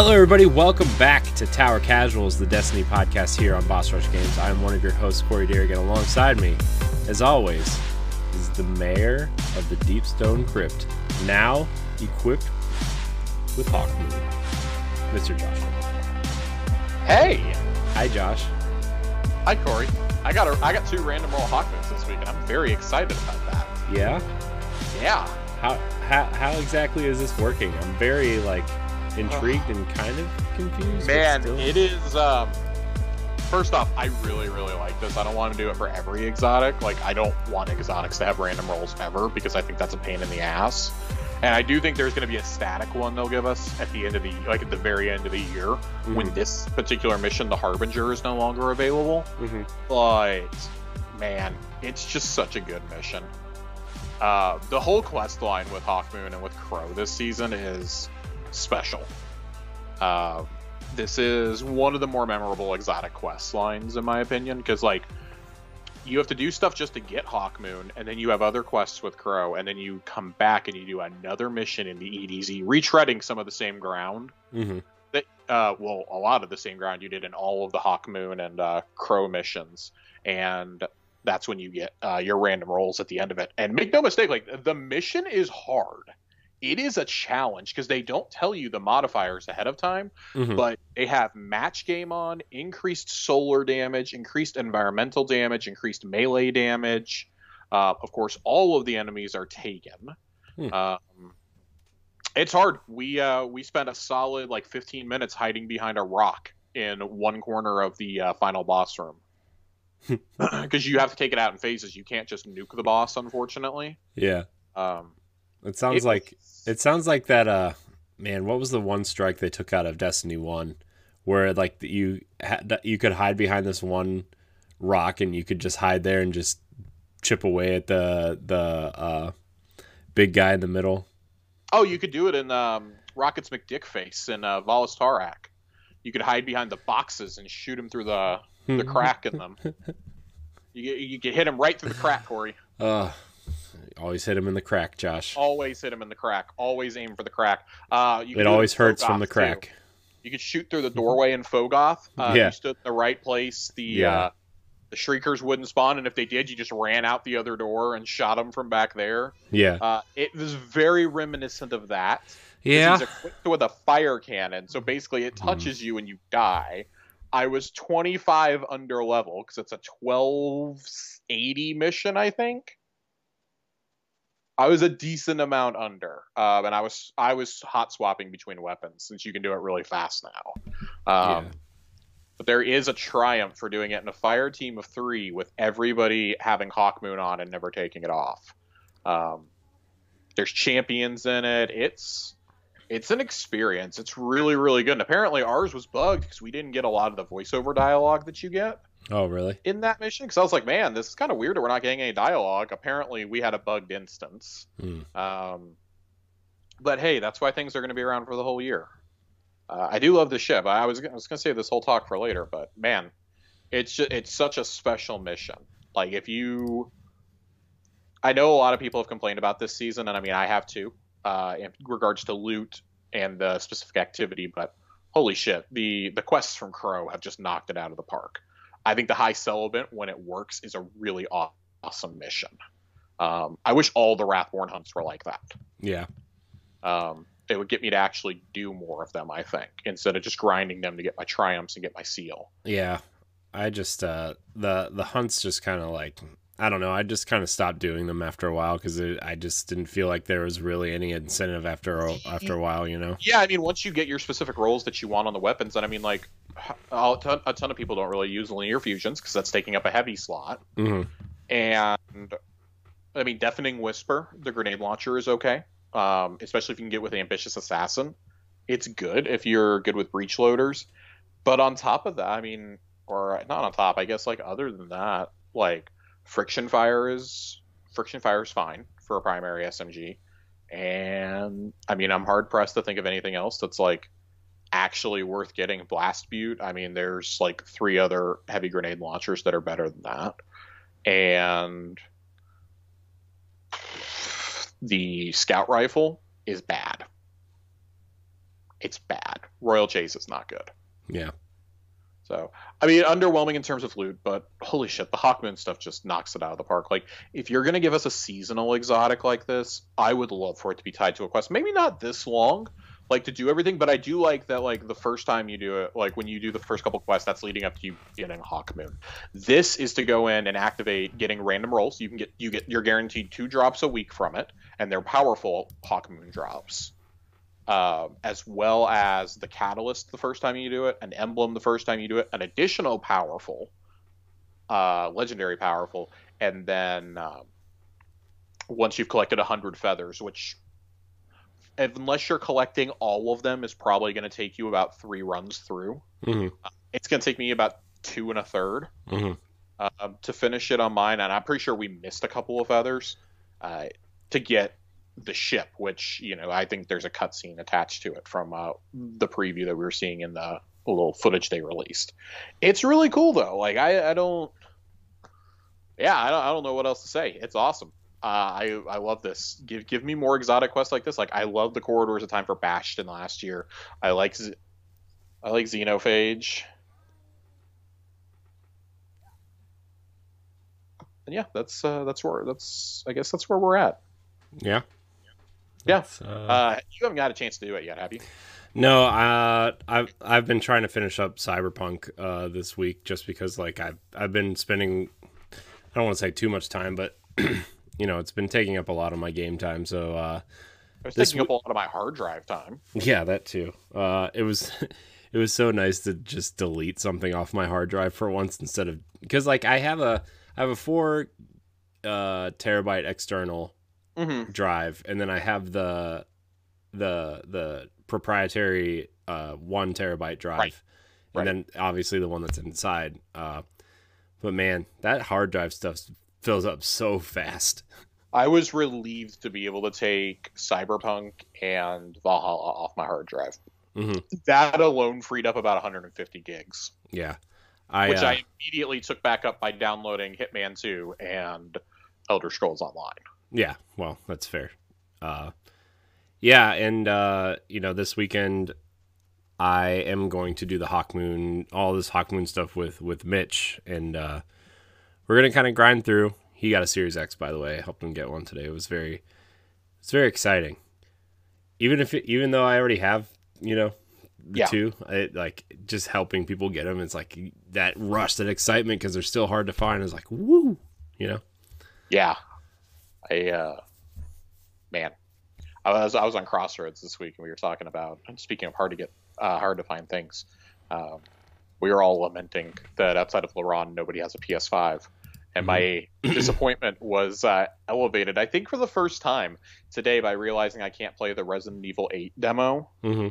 Hello, everybody. Welcome back to Tower Casuals, the Destiny podcast here on Boss Rush Games. I'm one of your hosts, Corey Derrick, and alongside me, as always, is the mayor of the Deep Stone Crypt, now equipped with Hawkmoon, Mr. Josh. Hey, Hi, Josh. hi Corey. I got a, I got two random roll Hawkmoons this week, and I'm very excited about that. Yeah. Yeah. How how how exactly is this working? I'm very like intrigued and kind of confused. Man, it is. Um, first off, I really, really like this. I don't want to do it for every exotic. Like, I don't want exotics to have random rolls ever because I think that's a pain in the ass. And I do think there's going to be a static one they'll give us at the end of the, like at the very end of the year, when Mhm, this particular mission, the Harbinger, is no longer available. mhm. but man, it's just such a good mission. Uh, the whole quest line with Hawkmoon and with Crow this season is special. Uh, this is one of the more memorable exotic quest lines, in my opinion, because like you have to do stuff just to get Hawkmoon, and then you have other quests with Crow, and then you come back and you do another mission in the EDZ, retreading some of the same ground Mhm. that uh, well, a lot of the same ground you did in all of the Hawkmoon and uh, Crow missions, and that's when you get uh, your random rolls at the end of it. And make no mistake, like the mission is hard. It is a challenge because they don't tell you the modifiers ahead of time, Mhm. but they have match game on, increased solar damage, increased environmental damage, increased melee damage. Uh, of course, all of the enemies are taken. Hmm. Um, it's hard. We uh, we spent a solid like 15 minutes hiding behind a rock in one corner of the uh, final boss room because you have to take it out in phases. You can't just nuke the boss, unfortunately. Yeah. Um, It sounds it like was- It sounds like that. Uh, man, what was the one strike they took out of Destiny One, where like you had you could hide behind this one rock and you could just hide there and just chip away at the the uh, big guy in the middle. Oh, you could do it in um, Rocket's McDickface in uh, Valus Ta'aurc. You could hide behind the boxes and shoot him through the the crack in them. You you could hit him right through the crack, Corey. Uh, always hit him in the crack, Josh. Always hit him in the crack. Always aim for the crack. Uh, you it always hurts from Phogoth, the too. crack. You could shoot through the doorway in Phogoth. Uh, Yeah. You stood in the right place. The Yeah. uh, the Shriekers wouldn't spawn, and if they did, you just ran out the other door and shot them from back there. Yeah, Uh, it was very reminiscent of that. yeah. With a fire cannon, so basically it Hmm. touches you and you die. I was 25 under level because it's a 1280 mission, I think. I was a decent amount under, um, and I was I was hot swapping between weapons since you can do it really fast now. Um, Yeah. But there is a triumph for doing it in a fire team of three with everybody having Hawkmoon on and never taking it off. Um, there's champions in it. It's it's an experience. It's really really good. And apparently ours was bugged because we didn't get a lot of the voiceover dialogue that you get Oh, really? in that mission. Because I was like, man, this is kind of weird that we're not getting any dialogue. Apparently we had a bugged instance. Hmm. Um, but hey, that's why things are going to be around for the whole year. Uh, I do love the ship. I was I was going to save this whole talk for later, but man, it's just, it's such a special mission. Like if you, I know a lot of people have complained about this season, and I mean I have too, uh, in regards to loot and the specific activity. But holy shit, the the quests from Crow have just knocked it out of the park. I think the High Celibate, when it works, is a really awesome mission. Um, I wish all the Wrathborn hunts were like that. Yeah. Um, it would get me to actually do more of them, I think, instead of just grinding them to get my triumphs and get my seal. Yeah. I just uh the the hunts just kind of like I don't know. I just kind of stopped doing them after a while because I just didn't feel like there was really any incentive after a, after a while. You know. Yeah, I mean, once you get your specific roles that you want on the weapons, and I mean, like, a ton, a ton of people don't really use linear fusions because that's taking up a heavy slot. hmm And I mean, deafening whisper, the grenade launcher is okay, um, especially if you can get with ambitious assassin. It's good if you're good with breach loaders, but on top of that, I mean, or not on top, I guess. Like other than that, like friction fire is friction fire is fine for a primary SMG, and I mean, I'm hard pressed to think of anything else that's like actually worth getting. Blast Battue, I mean, there's like three other heavy grenade launchers that are better than that, and the scout rifle is bad. it's bad. Royal Chase is not good. Yeah. So, I mean, underwhelming in terms of loot, but holy shit, the Hawkmoon stuff just knocks it out of the park. Like, if you're gonna give us a seasonal exotic like this, I would love for it to be tied to a quest. Maybe not this long, like to do everything, but I do like that. Like the first time you do it, like when you do the first couple quests, that's leading up to you getting Hawkmoon. This is to go in and activate getting random rolls. You can get you get you're guaranteed two drops a week from it, and they're powerful Hawkmoon drops uh, as well as the catalyst the first time you do it, an emblem the first time you do it, an additional powerful, uh, legendary powerful, and then um, once you've collected 100 feathers, which, unless you're collecting all of them, is probably going to take you about three runs through. Mm-hmm. Uh, it's going to take me about two and a 3rd mm-hmm. uh, to finish it on mine, and I'm pretty sure we missed a couple of feathers uh, to get the ship, which you know I think there's a cutscene attached to it from uh, the preview that we were seeing in the little footage they released. It's really cool though. Like I, I don't, yeah, I don't, I don't know what else to say. It's awesome. Uh, I I love this. Give give me more exotic quests like this. Like I love the corridors of time for Bastion last year. I like I like Xenophage. And yeah, that's uh, that's where that's I guess that's where we're at. Yeah. Yeah. Uh, uh, you haven't got a chance to do it yet, have you? No, uh, I've I've been trying to finish up Cyberpunk uh, this week just because like I've I've been spending I don't want to say too much time, but you know it's been taking up a lot of my game time. So uh, it's taking up a lot of my hard drive time. Yeah, that too. Uh, it was it was so nice to just delete something off my hard drive for once instead of because like I have a I have a four uh, terabyte external mm-hmm. drive, and then I have the the the proprietary uh, one terabyte drive, right. and right. then obviously the one that's inside. Uh, but man, that hard drive stuff fills up so fast. I was relieved to be able to take Cyberpunk and Valhalla off my hard drive. Mm-hmm. That alone freed up about 150 gigs. Yeah. I, which uh, I immediately took back up by downloading Hitman 2 and Elder Scrolls Online. Yeah, well, that's fair. Uh, yeah, and uh, you know, this weekend I am going to do the Hawkmoon, all this Hawkmoon stuff with with Mitch, and uh, we're gonna kind of grind through. He got a Series X, by the way. I helped him get one today. It was very, it's very exciting. Even if, it, even though I already have, you know, the yeah. two, I, like just helping people get them. It's like that rush, that excitement because they're still hard to find. Is like woo, you know. Yeah, I uh, man, I was I was on Crossroads this week and we were talking about and speaking of hard to get uh, hard to find things. Um, we were all lamenting that outside of Laron, nobody has a PS5, and my Mm-hmm. disappointment was uh, elevated. I think for the first time today by realizing I can't play the Resident Evil 8 demo. Mm-hmm.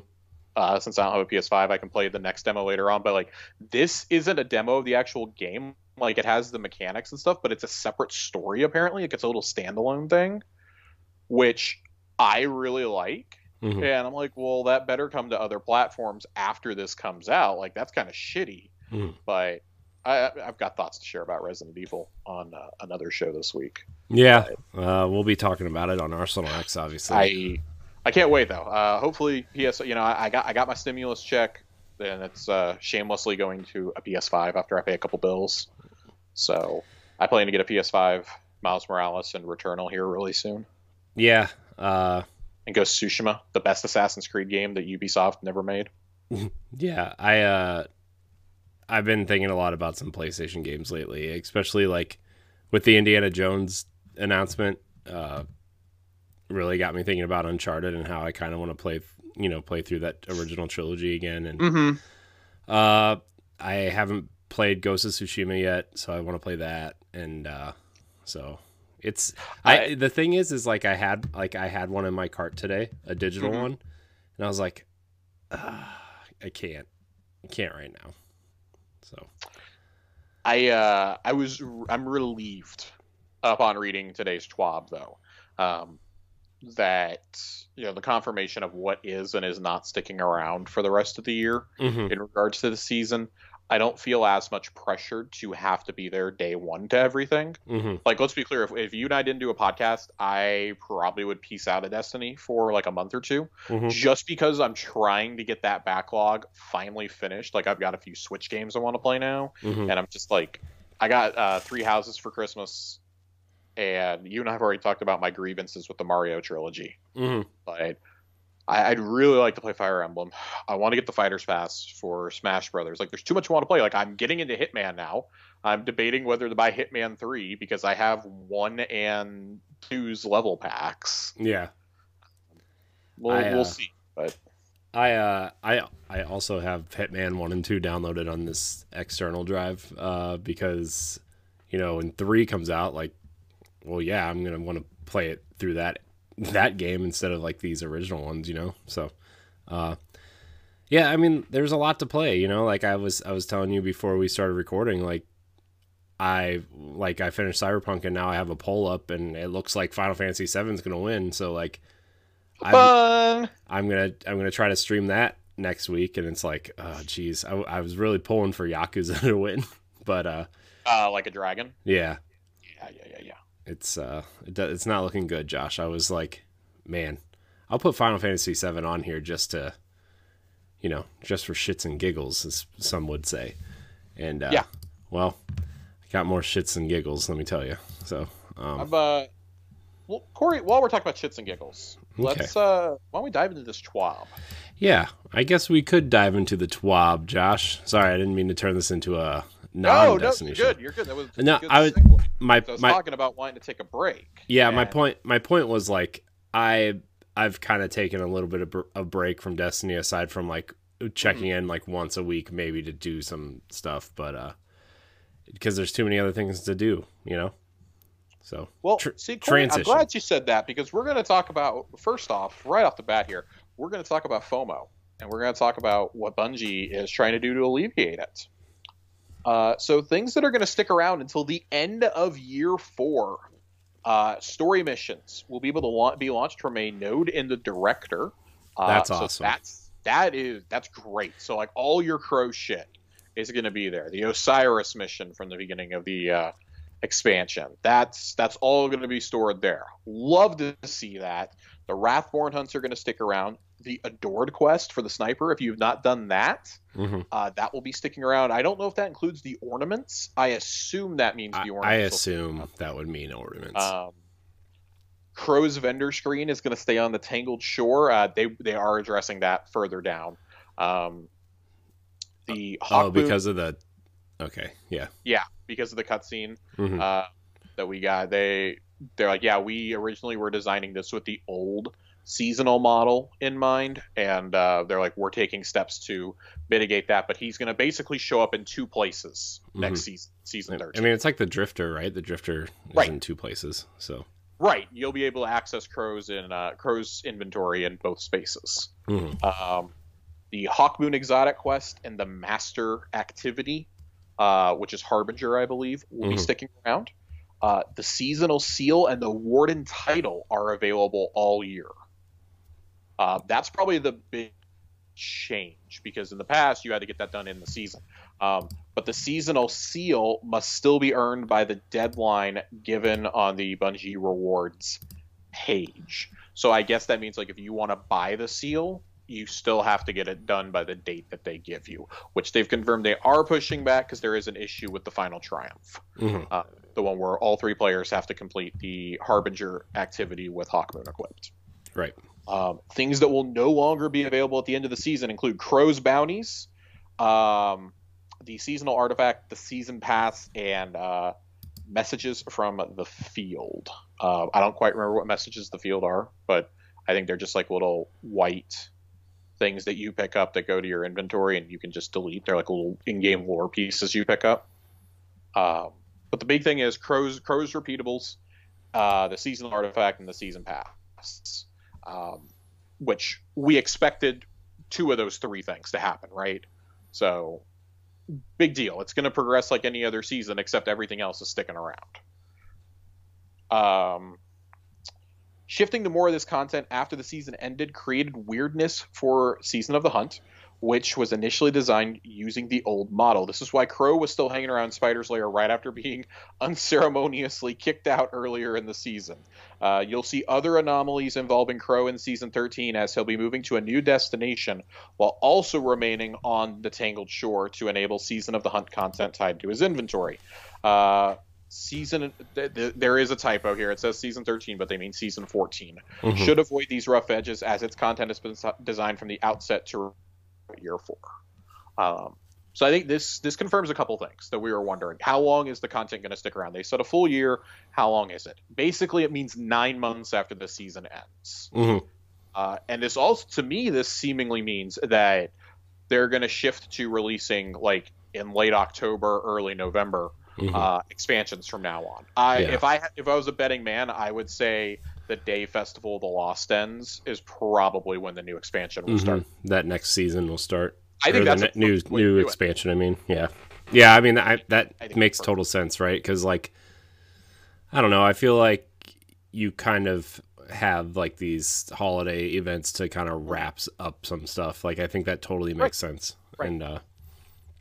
Uh, since I don't have a PS5, I can play the next demo later on. But like, this isn't a demo of the actual game. Like, it has the mechanics and stuff, but it's a separate story. Apparently, it gets a little standalone thing, which I really like. Mhm. And I'm like, well, that better come to other platforms after this comes out. Like, that's kind of shitty. Mhm. But I, I've got thoughts to share about Resident Evil on uh, another show this week. Yeah, uh, we'll be talking about it on Arsenal X, obviously. I I can't wait though. Uh, hopefully PS. You know, I, I got I got my stimulus check, and it's uh, shamelessly going to a PS5 after I pay a couple bills. So I plan to get a PS5, Miles Morales, and Returnal here really soon, yeah, uh, and go Tsushima, the best Assassin's Creed game that Ubisoft never made. yeah. I uh, I've been thinking a lot about some PlayStation games lately, especially like with the Indiana Jones announcement. Uh, really got me thinking about Uncharted and how I kind of want to play, you know, play through that original trilogy again. And Mm-hmm. uh, I haven't played Ghost of Tsushima yet, so I want to play that. And uh, so it's I, I- the thing is, is like I had like I had one in my cart today, a digital Mhm. one, and I was like, I can't, I can't right now. So I uh, I was I'm relieved upon reading today's TWAB though, um, that you know the confirmation of what is and is not sticking around for the rest of the year mhm. in regards to the season. I don't feel as much pressure to have to be there day one to everything. hmm Like, let's be clear: if, if you and I didn't do a podcast, I probably would piece out of Destiny for like a month or 2 hmm just because I'm trying to get that backlog finally finished. Like, I've got a few Switch games I want to play now, hmm and I'm just like, I got uh, three houses for Christmas, and you and I have already talked about my grievances with the Mario trilogy. hmm But I, I'd really like to play Fire Emblem. I want to get the Fighters Pass for Smash Brothers. Like, there's too much I want to play. Like, I'm getting into Hitman now. I'm debating whether to buy Hitman 3 because I have one and two's level packs. Yeah. We'll, I, uh, we'll see. But I uh I I also have Hitman one and two downloaded on this external drive uh because you know when three comes out like well yeah I'm gonna want to play it through that that game instead of like these original ones you know so uh yeah I mean there's a lot to play you know like I was I was telling you before we started recording like I like I finished Cyberpunk and now I have a poll up and it looks like Final Fantasy VII is gonna win so like I'm, fun. I'm gonna I'm gonna try to stream that next week, and it's like, oh geez, I, I was really pulling for Yakuza to win, but uh, Uh, like a dragon. yeah, Yeah, yeah, yeah, yeah. It's uh, it, it's not looking good, Josh. I was like, man, I'll put Final Fantasy VII on here just to, you know, just for shits and giggles, as some would say, and uh, Yeah. well, I got more shits and giggles, let me tell you. So, um, I'm, uh, well, Corey, while we're talking about shits and giggles, let's, uh, why don't we dive into this TWAB? yeah, I guess we could dive into the TWAB, Josh. Sorry, I didn't mean to turn this into a No, no, non-Destiny you're show. good. You're good. That was No, I was- segue. My So I was my talking about wanting to take a break. yeah, my point my point was like I I've kind of taken a little bit of br- a break from Destiny aside from like checking Mm-hmm. in like once a week maybe to do some stuff, but uh because there's too many other things to do, you know. So Well, Tr- see, Corey, I'm glad you said that because we're going to talk about first off, right off the bat here, we're going to talk about FOMO, and we're going to talk about what Bungie is trying to do to alleviate it. Uh, so things that are going to stick around until the end of year four. Uh, story missions will be able to la- be launched from a node in the director. Uh, That's so awesome. That's that is that's great. So like all your crow shit is going to be there. The Osiris mission from the beginning of the uh, expansion. That's that's all going to be stored there. Love to see that. The Wrathborn hunts are going to stick around. The Adored quest for the sniper, if you've not done that, mhm. uh, that will be sticking around. I don't know if that includes the ornaments. I assume that means I, the I ornaments. will- assume that would mean ornaments. Um, Crow's vendor screen is going to stay on the Tangled Shore. Uh, they they are addressing that further down. Um, the oh, Hawkmoon- because of the okay, yeah. yeah, because of the cutscene Mhm. uh, that we got. They they're like, yeah, we originally were designing this with the old seasonal model in mind, and uh, they're like, we're taking steps to mitigate that. But he's going to basically show up in two places next season, season I mean, it's like the drifter, right? The drifter is Right. in two places. So, right, you'll be able to access Crow's in uh, Crow's inventory in both spaces. mhm. um, the Hawkmoon Exotic Quest and the Master Activity, uh, which is Harbinger, I believe, will be Mhm. sticking around. Uh, the Seasonal Seal and the Warden title are available all year. Uh, that's probably the big change because in the past you had to get that done in the season. Um, but the Seasonal Seal must still be earned by the deadline given on the Bungie Rewards page. So I guess that means like if you want to buy the seal, you still have to get it done by the date that they give you, which they've confirmed they are pushing back because there is an issue with the final triumph, Mhm. uh, the one where all three players have to complete the Harbinger activity with Hawkmoon equipped. right. Um, things that will no longer be available at the end of the season include Crow's bounties, um, the seasonal artifact, the season pass, and uh, messages from the field. Uh, I don't quite remember what messages the field are, but I think they're just like little white things that you pick up that go to your inventory and you can just delete. They're like little in-game lore pieces you pick up. Um, but the big thing is Crow's Crow's repeatables, uh, the seasonal artifact, and the season pass um, which we expected two of those three things to happen, right? So, big deal. It's going to progress like any other season, except everything else is sticking around. Um, Shifting to more of this content after the season ended created weirdness for Season of the Hunt, which was initially designed using the old model. This is why Crow was still hanging around Spider's Lair right after being unceremoniously kicked out earlier in the season. Uh, you'll see other anomalies involving Crow in Season 13 as he'll be moving to a new destination while also remaining on the Tangled Shore to enable Season of the Hunt content tied to his inventory. Uh, season th- th- there is a typo here it says season 13 but they mean season 14 Mhm. should avoid these rough edges as its content has been designed from the outset to year four um, so i think this this confirms a couple things that we were wondering how long is the content going to stick around they said a full year how long is it basically it means nine months after the season ends Mhm. uh, and this also, to me, this seemingly means that they're going to shift to releasing like in late October, early November Mhm. uh, expansions from now on. I, Yeah. if I if I was a betting man, I would say the day Festival of the Lost ends is probably when the new expansion will Mhm. start. That next season will start. I think Or that's the ne- new perfect way to new do it. expansion. I mean, yeah, yeah. I mean, I, that I makes total sense, right? Because like, I don't know. I feel like you kind of have like these holiday events to kind of wraps up some stuff. Like, I think that totally makes Right. sense. Right. And uh,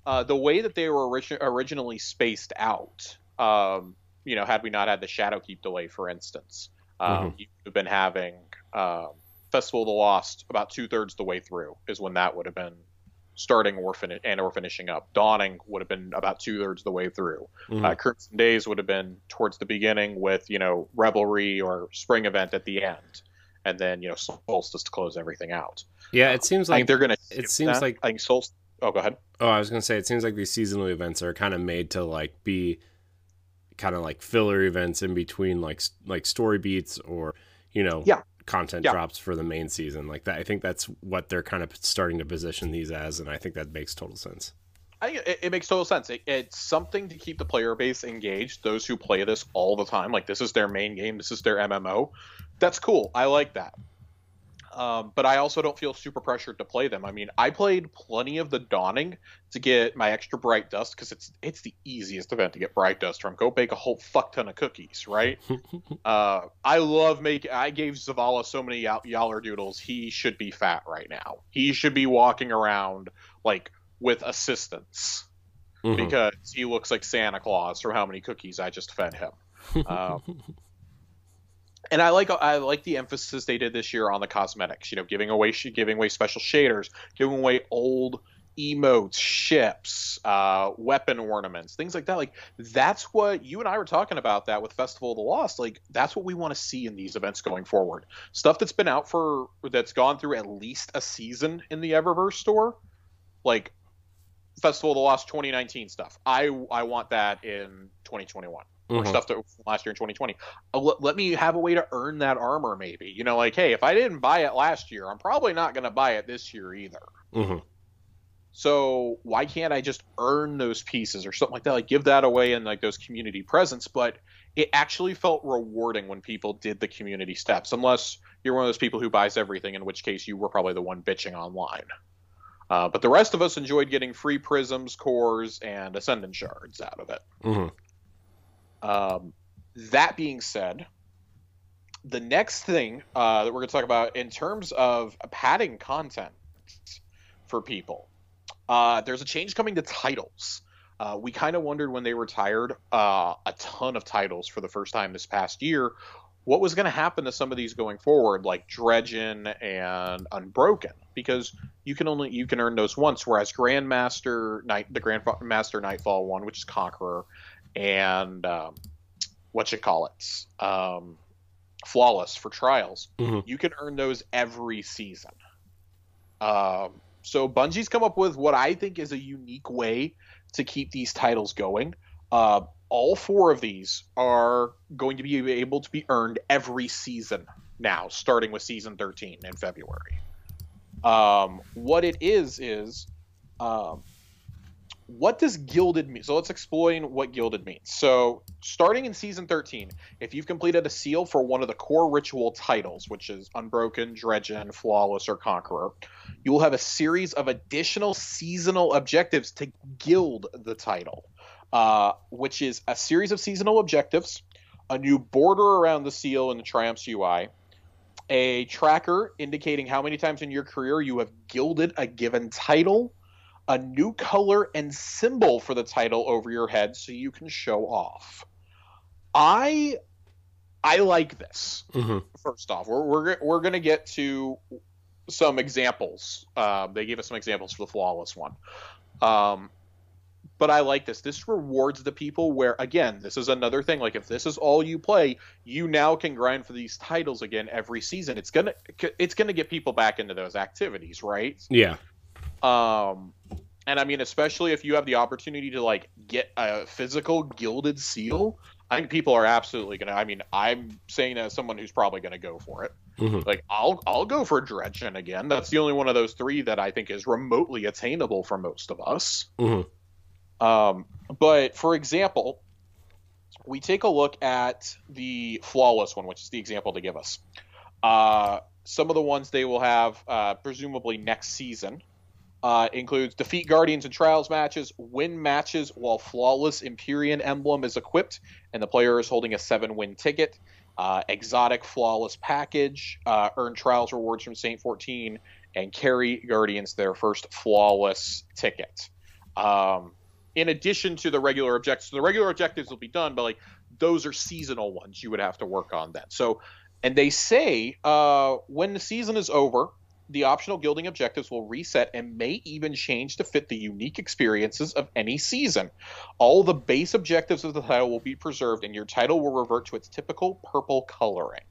uh, the way that they were origi- originally spaced out, um, you know, had we not had the Shadowkeep delay, for instance, um, Mm-hmm. you would have been having um, Festival of the Lost about two thirds the way through is when that would have been starting or fin- and or finishing up. Dawning would have been about two thirds the way through. mhm. Uh, Crimson Days would have been towards the beginning with you know Revelry or Spring Event at the end, and then you know Solstice to close everything out. yeah, it seems I like think they're going to. it seems like- I think Solstice. Oh, go ahead. Oh, I was gonna say it seems like these seasonal events are kind of made to like be kind of like filler events in between like like story beats or you know Yeah. content Yeah. drops for the main season like that. I think that's what they're kind of starting to position these as, and I think that makes total sense. I think it, it makes total sense. It, it's something to keep the player base engaged. Those who play this all the time, like this is their main game, this is their MMO. That's cool. I like that. Um, but I also don't feel super pressured to play them. I mean, I played plenty of the Dawning to get my extra bright dust because it's it's the easiest event to get bright dust from. Go bake a whole fuck ton of cookies, right? uh, I love making. I gave Zavala so many y- yaller doodles. He should be fat right now. He should be walking around like with assistance Mhm. because he looks like Santa Claus from how many cookies I just fed him. Um, and I like I like the emphasis they did this year on the cosmetics. You know, giving away giving away special shaders, giving away old emotes, ships, uh, weapon ornaments, things like that. Like that's what you and I were talking about that with Festival of the Lost. Like that's what we want to see in these events going forward. Stuff that's been out for that's gone through at least a season in the Eververse store, like Festival of the Lost 2019 stuff. I I want that in 2021 or Mhm. stuff that last year in 2020. Uh, let, me have a way to earn that armor, maybe. You know, like, hey, if I didn't buy it last year, I'm probably not going to buy it this year either. Mhm. So why can't I just earn those pieces or something like that? Like give that away in like those community presents. But it actually felt rewarding when people did the community steps, unless you're one of those people who buys everything, in which case you were probably the one bitching online. Uh, but the rest of us enjoyed getting free prisms, cores, and ascendant shards out of it. Mhm. Um, that being said, the next thing uh, that we're going to talk about in terms of padding content for people, uh, there's a change coming to titles. Uh, we kind of wondered when they retired uh, a ton of titles for the first time this past year, what was going to happen to some of these going forward, like Dredgen and Unbroken, because you can only you can earn those once, whereas Grandmaster Night, the Grandmaster Nightfall one, which is Conqueror, and um, what you call it, um, flawless for trials. Mhm. You can earn those every season. Um, so Bungie's come up with what I think is a unique way to keep these titles going. Uh, all four of these are going to be able to be earned every season now, starting with season 13 in February. Um, what it is is um, what does gilded mean? So let's explain what gilded means. So starting in season 13, if you've completed a seal for one of the core ritual titles, which is Unbroken, Dredgen, Flawless, or Conqueror, you will have a series of additional seasonal objectives to gild the title, uh, which is a series of seasonal objectives, a new border around the seal in the Triumph's UI, a tracker indicating how many times in your career you have gilded a given title, a new color and symbol for the title over your head so you can show off. I I like this. Mm-hmm. First off, we're we're we're gonna get to some examples. Uh, they gave us some examples for the flawless one. Um, but I like this. This rewards the people where, again, this is another thing. Like, if this is all you play, you now can grind for these titles again every season. It's gonna, it's gonna get people back into those activities, right? Yeah. Um, and I mean, especially if you have the opportunity to like get a physical gilded seal, I think people are absolutely gonna. I mean, I'm saying that as someone who's probably gonna go for it. Mhm. Like, I'll I'll go for Dredgen again. That's the only one of those three that I think is remotely attainable for most of us. Mhm. Um, but for example, we take a look at the flawless one, which is the example to give us. Uh, some of the ones they will have, uh, presumably next season, uh, includes defeat Guardians and trials matches, win matches while flawless Empyrean emblem is equipped, and the player is holding a seven-win ticket. Uh, exotic flawless package, uh, earn trials rewards from Saint 14, and carry Guardians their first flawless ticket. Um, in addition to the regular objectives, the regular objectives will be done, but like those are seasonal ones you would have to work on then. So, and they say uh, when the season is over, the optional gilding objectives will reset and may even change to fit the unique experiences of any season. All the base objectives of the title will be preserved, and your title will revert to its typical purple coloring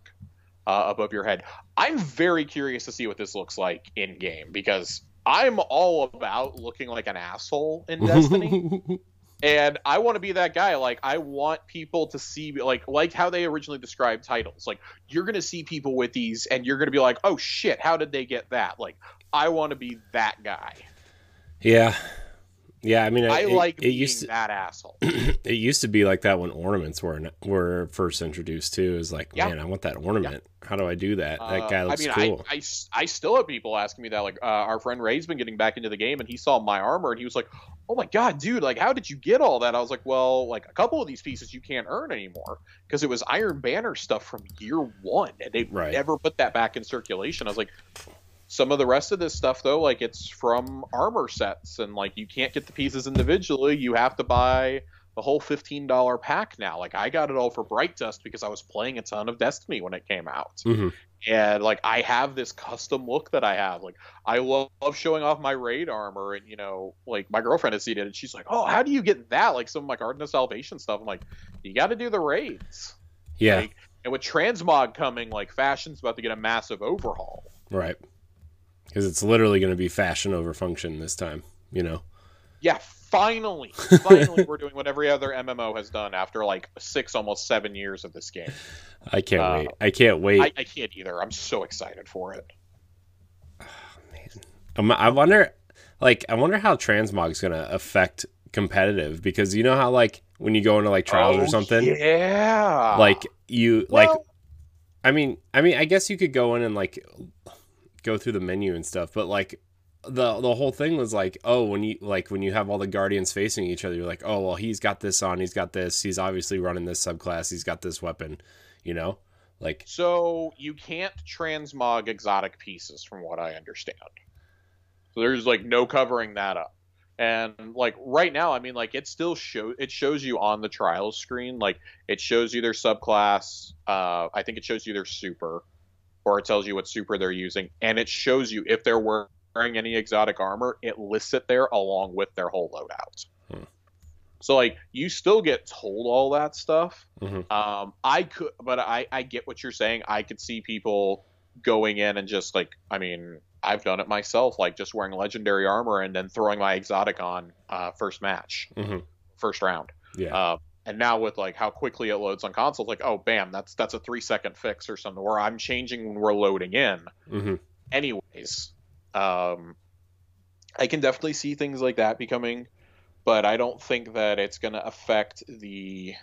uh, above your head. I'm very curious to see what this looks like in game because I'm all about looking like an asshole in Destiny and I want to be that guy. Like I want people to see like like how they originally described titles. Like you're gonna see people with these, and you're gonna be like, oh shit, how did they get that? Like I want to be that guy. yeah. Yeah. I mean, I it, like it being used to, that asshole. it used to be like that when ornaments were were first introduced too. Is like, Yeah. man, I want that ornament. How do I do that? That Uh, guy looks I mean, cool. I, I I still have people asking me that. Like uh, our friend Ray's been getting back into the game, and he saw my armor, and he was like, "Oh my god, dude! Like, how did you get all that?" I was like, "Well, like a couple of these pieces you can't earn anymore because it was Iron Banner stuff from year one, and they Right. never put that back in circulation." I was like. Some of the rest of this stuff, though, like it's from armor sets, and like you can't get the pieces individually. You have to buy the whole fifteen dollar pack now. Like I got it all for Bright Dust because I was playing a ton of Destiny when it came out Mhm. and like I have this custom look that I have. Like I love, love showing off my raid armor, and you know, like my girlfriend has seen it, and she's like, "Oh, how do you get that?" Like some of my Garden of Salvation stuff. I'm like, you got to do the raids. Yeah. Like, and with transmog coming, like fashion's about to get a massive overhaul. right. Because it's literally going to be fashion over function this time. You know. Yeah, finally, finally, we're doing what every other MMO has done after like six, almost seven years of this game. I can't Uh, wait. I can't wait. I, I can't either. I'm so excited for it. Um, I wonder, like, I wonder how transmog's gonna affect competitive because you know how like when you go into like trials or Oh, something, Yeah. like you like. I mean, I mean, I guess you could go in and like go through the menu and stuff, but like the the whole thing was like, oh, when you like when you have all the guardians facing each other, you're like, oh, well, he's got this on, he's got this, he's obviously running this subclass, he's got this weapon, you know, like So you can't transmog exotic pieces, from what I understand. So there's like no covering that up. And like right now, I mean, like it still show it shows you on the trials screen, like it shows you their subclass. Uh, I think it shows you their super, or it tells you what super they're using, and it shows you if they're wearing any exotic armor. It lists it there along with their whole loadout. Hmm. So like you still get told all that stuff. Mhm. Um, I could, but I I get what you're saying. I could see people going in and just like I mean I've done it myself, like just wearing legendary armor and then throwing my exotic on uh, first match, mhm. first round. yeah, Uh, and now with like how quickly it loads on consoles, like oh bam, that's that's a three second fix or something. Where I'm changing when we're loading in. hmm Anyways, um, I can definitely see things like that becoming, but I don't think that it's going to affect the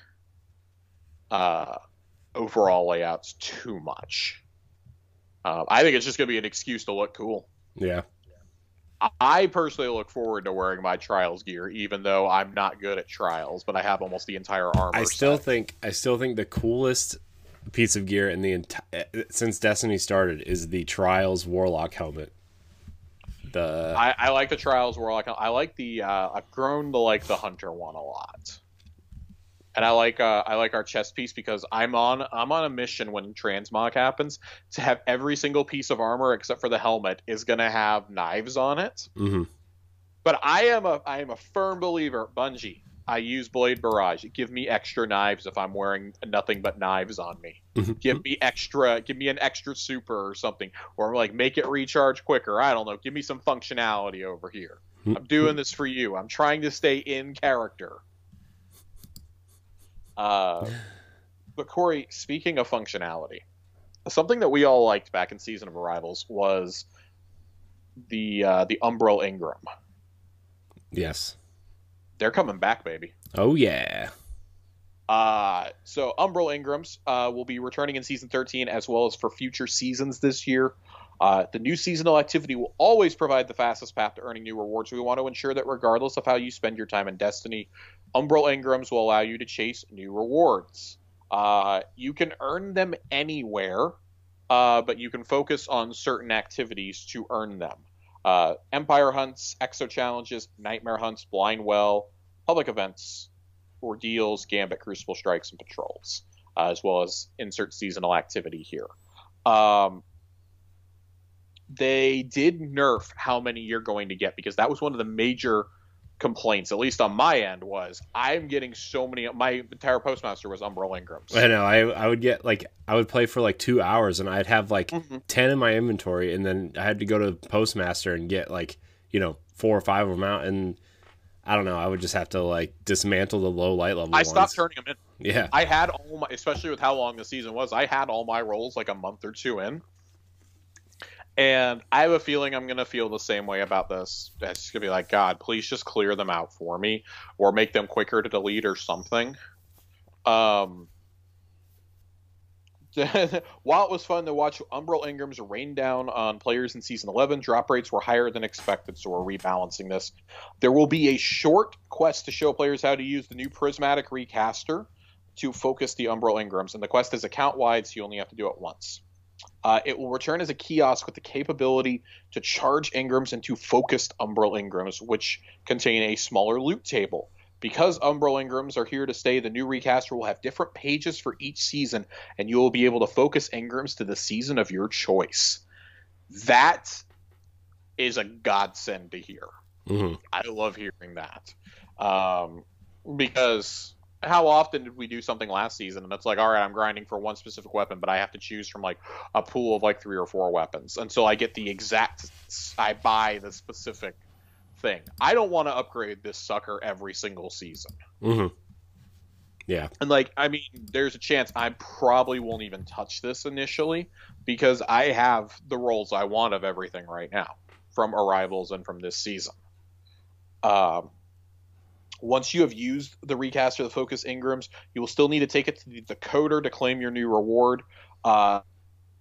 uh, overall layouts too much. Uh, I think it's just going to be an excuse to look cool. yeah, I personally look forward to wearing my trials gear, even though I'm not good at trials, but I have almost the entire armor. I still set. think I still think the coolest piece of gear in the entire since Destiny started is the Trials Warlock helmet. The I, I like the Trials Warlock. I like the. Uh, I've grown to like the Hunter one a lot, and I like uh, I like our chest piece because I'm on I'm on a mission when transmog happens to have every single piece of armor except for the helmet is gonna have knives on it. mhm. But I am a I am a firm believer, Bungie. I use Blade Barrage. Give me extra knives if I'm wearing nothing but knives on me. give me extra, give me an extra super or something, or like make it recharge quicker. I don't know. Give me some functionality over here. I'm doing this for you. I'm trying to stay in character. Uh, but Corey, speaking of functionality, something that we all liked back in Season of Arrivals was the uh, the Umbral Engram. yes. They're coming back, baby. Oh yeah. Uh, so Umbral Engrams uh, will be returning in season 13 as well as for future seasons this year. Uh, the new seasonal activity will always provide the fastest path to earning new rewards. We want to ensure that regardless of how you spend your time in Destiny, Umbral Engrams will allow you to chase new rewards. Uh, you can earn them anywhere, uh, but you can focus on certain activities to earn them. Uh, Empire hunts, Exo challenges, Nightmare hunts, Blind Well, public events, ordeals, gambit, crucible strikes, and patrols, uh, as well as insert seasonal activity here. Um, they did nerf how many you're going to get because that was one of the major complaints, at least on my end, was I'm getting so many. My entire postmaster was Umbral Engrams. I know. I I would get like I would play for like two hours and I'd have like Mhm. ten in my inventory and then I had to go to Postmaster and get like you know four or five of them out and I don't know. I would just have to like dismantle the low light level. I ones. stopped turning them in. Yeah. I had all my, especially with how long the season was, I had all my rolls like a month or two in. And I have a feeling I'm going to feel the same way about this. It's just going to be like, God, please just clear them out for me or make them quicker to delete or something. Um, while it was fun to watch Umbral Engrams rain down on players in Season 11, drop rates were higher than expected, so we're rebalancing this. There will be a short quest to show players how to use the new Prismatic Recaster to focus the Umbral Engrams, and the quest is account wide, so you only have to do it once. Uh, it will return as a kiosk with the capability to charge Engrams into focused Umbral Engrams, which contain a smaller loot table. Because Umbral Engrams are here to stay, the new recaster will have different pages for each season, and you will be able to focus Engrams to the season of your choice. That is a godsend to hear. hmm I love hearing that. Um, because how often did we do something last season and it's like, all right, I'm grinding for one specific weapon, but I have to choose from like a pool of like three or four weapons until I get the exact, I buy the specific thing. I don't want to upgrade this sucker every single season. hmm Yeah. And like, I mean, there's a chance I probably won't even touch this initially because I have the roles I want of everything right now from Arrivals and from this season. Um, once you have used the recaster, the Focus Engrams, you will still need to take it to the decoder to claim your new reward. Uh,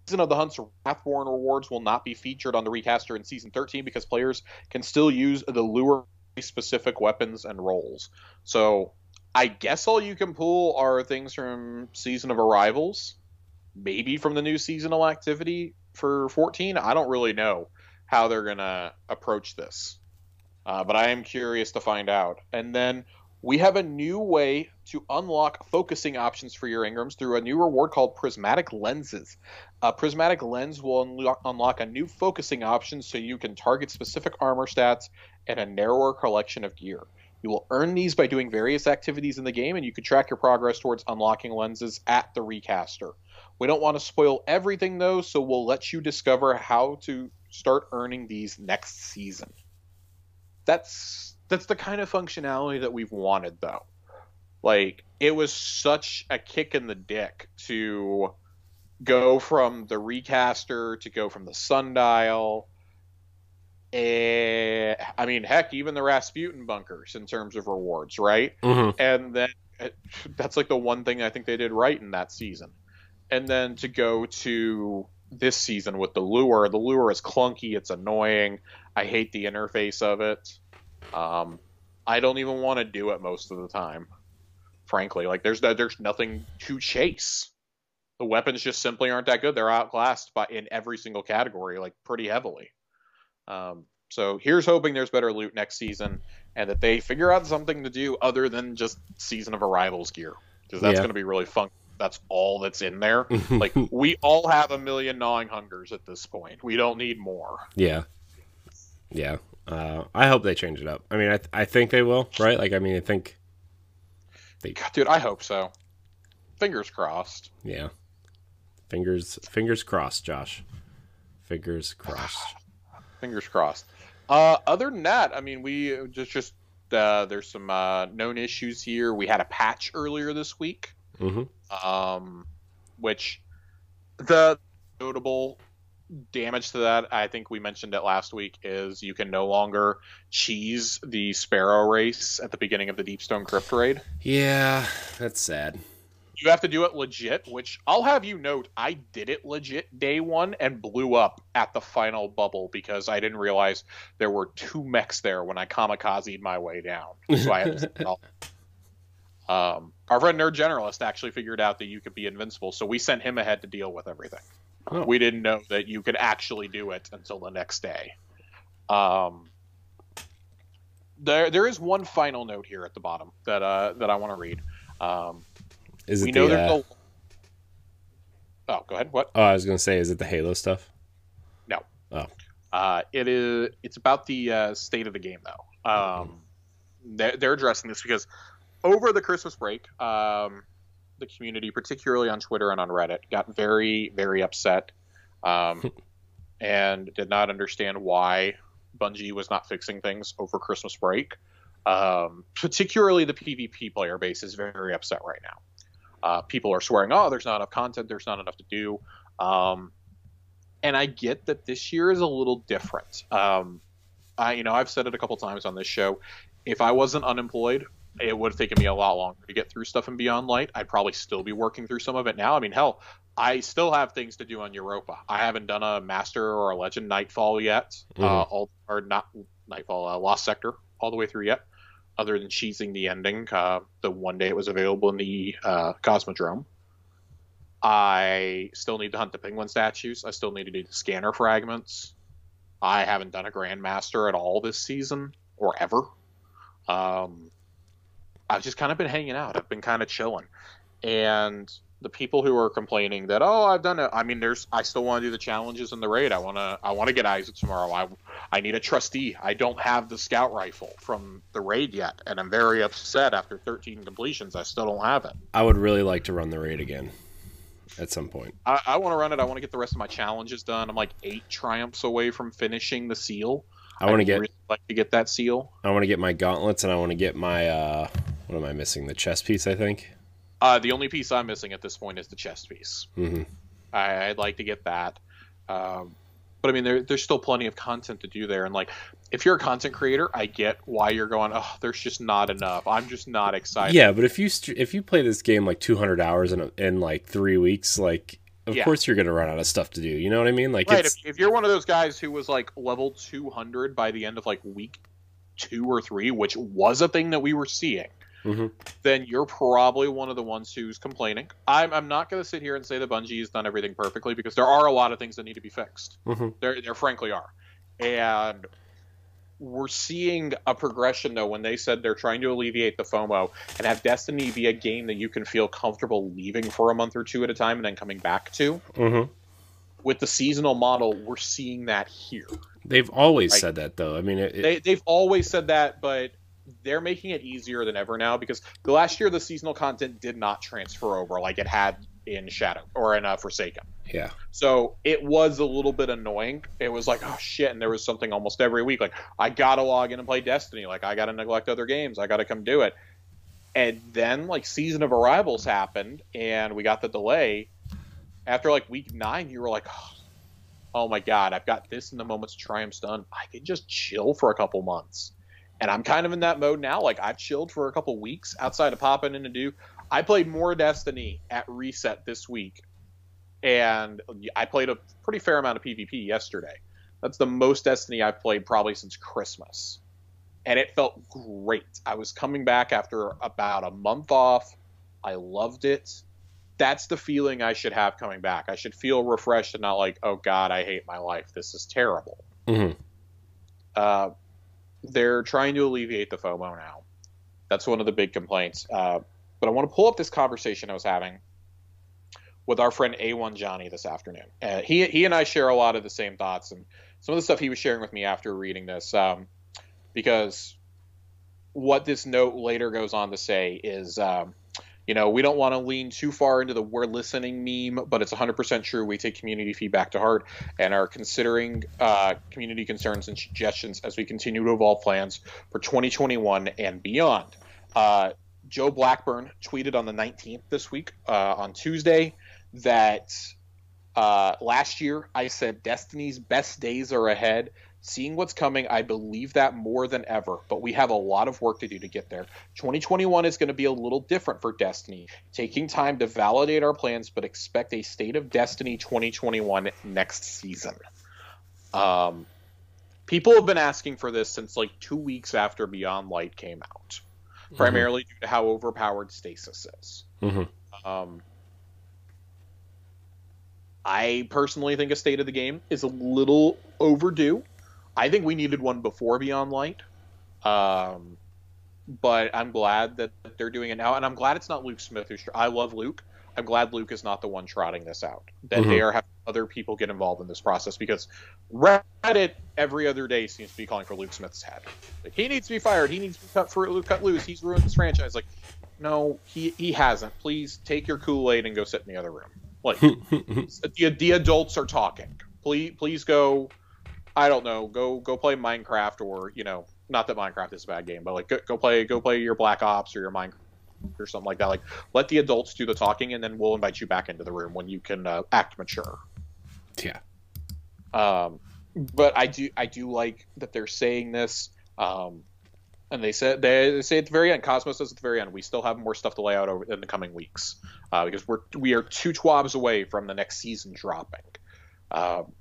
Season of the Hunt's Wrathborn rewards will not be featured on the recaster in Season 13 because players can still use the lure specific weapons and rolls. So I guess all you can pull are things from Season of Arrivals, maybe from the new seasonal activity for 14. I don't really know how they're gonna approach this, uh, but I am curious to find out. And then we have a new way to unlock focusing options for your Engrams through a new reward called Prismatic Lenses. A Prismatic Lens will unlock, unlock a new focusing option so you can target specific armor stats and a narrower collection of gear. You will earn these by doing various activities in the game, and you can track your progress towards unlocking lenses at the recaster. We don't want to spoil everything though, so we'll let you discover how to start earning these next season. That's that's the kind of functionality that we've wanted though. Like it was such a kick in the dick to go from the recaster to go from the sundial and, I mean, heck, even the Rasputin bunkers in terms of rewards, right? hmm And then uh, that's like the one thing I think they did right in that season. And then to go to this season with the lure, the lure is clunky, it's annoying. I hate the interface of it. Um, I don't even want to do it most of the time, frankly. Like there's there's nothing to chase. The weapons just simply aren't that good. They're outclassed by in every single category, like pretty heavily. Um, so here's hoping there's better loot next season and that they figure out something to do other than just season of arrivals gear because that's Yeah. going to be really fun. That's all that's in there. like we all have a million gnawing hungers at this point. We don't need more. yeah, yeah. Uh, I hope they change it up. I mean, I th- I think they will, right? Like, I mean, I think, God, dude, I hope so. Fingers crossed. yeah. Fingers fingers crossed, Josh. Fingers crossed. Fingers crossed. Uh, other than that, I mean, we just just uh, there's some uh, known issues here. We had a patch earlier this week, hmm um, which the notable damage to that, I think we mentioned it last week, is you can no longer cheese the Sparrow race at the beginning of the Deep Stone Crypt raid. Yeah, that's sad. You have to do it legit, which I'll have you note, I did it legit day one and blew up at the final bubble because I didn't realize there were two mechs there when I kamikazed my way down. So I had to um, our friend Nerd Generalist actually figured out that you could be invincible, so we sent him ahead to deal with everything. Oh. We didn't know that you could actually do it until the next day. Um, there, there is one final note here at the bottom that uh, that I want to read. Um, Is it we the? know there's uh, a. Oh, go ahead. What? oh, I was gonna say, is it the Halo stuff? No. Oh. Uh, it is. It's about the uh, state of the game, though. Um, they're, they're addressing this because over the Christmas break, um, the community, particularly on Twitter and on Reddit, got very, very upset, um, and did not understand why Bungie was not fixing things over Christmas break. Um, particularly the PvP player base is very upset right now. Uh, people are swearing, "Oh, there's not enough content. There's not enough to do." Um, and I get that this year is a little different. Um, I, you know, I've said it a couple times on this show. If I wasn't unemployed, it would have taken me a lot longer to get through stuff in Beyond Light. I'd probably still be working through some of it now. I mean, hell, I still have things to do on Europa. I haven't done a Master or a Legend Nightfall yet, uh, Mhm. all, or not Nightfall, uh, Lost Sector all the way through yet. Other than cheesing the ending, uh, the one day it was available in the uh, Cosmodrome. I still need to hunt the penguin statues. I still need to do the scanner fragments. I haven't done a Grandmaster at all this season or ever. Um, I've just kind of been hanging out. I've been kind of chilling, and the people who are complaining that oh I've done it. I mean, there's I still want to do the challenges in the raid. I want to I want to get Eyes of Tomorrow. I I need a trustee. I don't have the scout rifle from the raid yet, and I'm very upset after 13 completions. I still don't have it. I would really like to run the raid again at some point. I, I want to run it. I want to get the rest of my challenges done. I'm like eight triumphs away from finishing the seal. I want to get really like to get that seal. I want to get my gauntlets and I want to get my uh what am I missing? The chest piece, I think. Uh, the only piece I'm missing at this point is the chest piece. hmm I, I'd like to get that. Um, but I mean, there, there's still plenty of content to do there. And like, if you're a content creator, I get why you're going. Oh, there's just not enough. I'm just not excited. Yeah, but if you st- if you play this game like 200 hours in a, in like three weeks, like of Yeah. course you're gonna run out of stuff to do. You know what I mean? Like right. if you're one of those guys who was like level 200 by the end of like week two or three, which was a thing that we were seeing, Mhm. then you're probably one of the ones who's complaining. I'm, I'm not going to sit here and say that Bungie has done everything perfectly because there are a lot of things that need to be fixed. Mhm. There, there frankly are, and we're seeing a progression though when they said they're trying to alleviate the FOMO and have Destiny be a game that you can feel comfortable leaving for a month or two at a time and then coming back to. Mhm. With the seasonal model, we're seeing that here. they've always Right. said that though. I mean, it, it- They, they've always said that, but they're making it easier than ever now because the last year the seasonal content did not transfer over like it had in Shadow or in uh, Forsaken. yeah, So it was a little bit annoying. It was like, oh shit, and there was something almost every week. Like I gotta log in and play Destiny. Like I gotta neglect other games. I gotta come do it. And then like Season of Arrivals happened, and we got the delay. After like week nine, you were like, oh my god, I've got this in the moment's triumphs done. I could just chill for a couple months. And I'm kind of in that mode now. Like I've chilled for a couple weeks outside of popping in to do. I played more Destiny at reset this week and I played a pretty fair amount of PvP yesterday. That's the most Destiny I've played probably since Christmas. And it felt great. I was coming back after about a month off. I loved it. that's the feeling I should have coming back. I should feel refreshed and not like, oh God, I hate my life. This is terrible. Mhm. Uh, they're trying to alleviate the FOMO now. That's one of the big complaints. Uh, but I want to pull up this conversation I was having with our friend A1 Johnny this afternoon. Uh, he he and I share a lot of the same thoughts and some of the stuff he was sharing with me after reading this, um, because what this note later goes on to say is. Um, you know, we don't want to lean too far into the we're listening meme, but it's 100% true. We take community feedback to heart and are considering uh, community concerns and suggestions as we continue to evolve plans for 2021 and beyond. Uh, Joe Blackburn tweeted on the 19th this week, uh, on Tuesday, that uh, last year I said Destiny's best days are ahead. Seeing what's coming, I believe that more than ever, but we have a lot of work to do to get there. 2021 is going to be a little different for Destiny, taking time to validate our plans, but expect a State of Destiny 2021 next season. Um, people have been asking for this since like two weeks after Beyond Light came out, primarily due to how overpowered Stasis is. Mhm. Um, I personally think a state of the game is a little overdue. I think we needed one before Beyond Light. Um, but I'm glad that they're doing it now, and I'm glad it's not Luke Smith who's. I love Luke. I'm glad Luke is not the one trotting this out. That they are having other people get involved in this process because Reddit every other day seems to be calling for Luke Smith's head. Like, he needs to be fired. He needs to be cut for cut loose. He's ruined this franchise. Like, no, he he hasn't. Please take your Kool Aid and go sit in the other room. Like, the the adults are talking. Please please go. I don't know. Go go play Minecraft or you know, not that Minecraft is a bad game, but like go, go play go play your Black Ops or your Minecraft or something like that. Like let the adults do the talking, and then we'll invite you back into the room when you can uh, act mature. Yeah. Um, but I do I do like that they're saying this. Um, and they said they, say at the very end, Cosmos says at the very end, we still have more stuff to lay out over in the coming weeks uh, because we're we are two twabs away from the next season dropping. Um,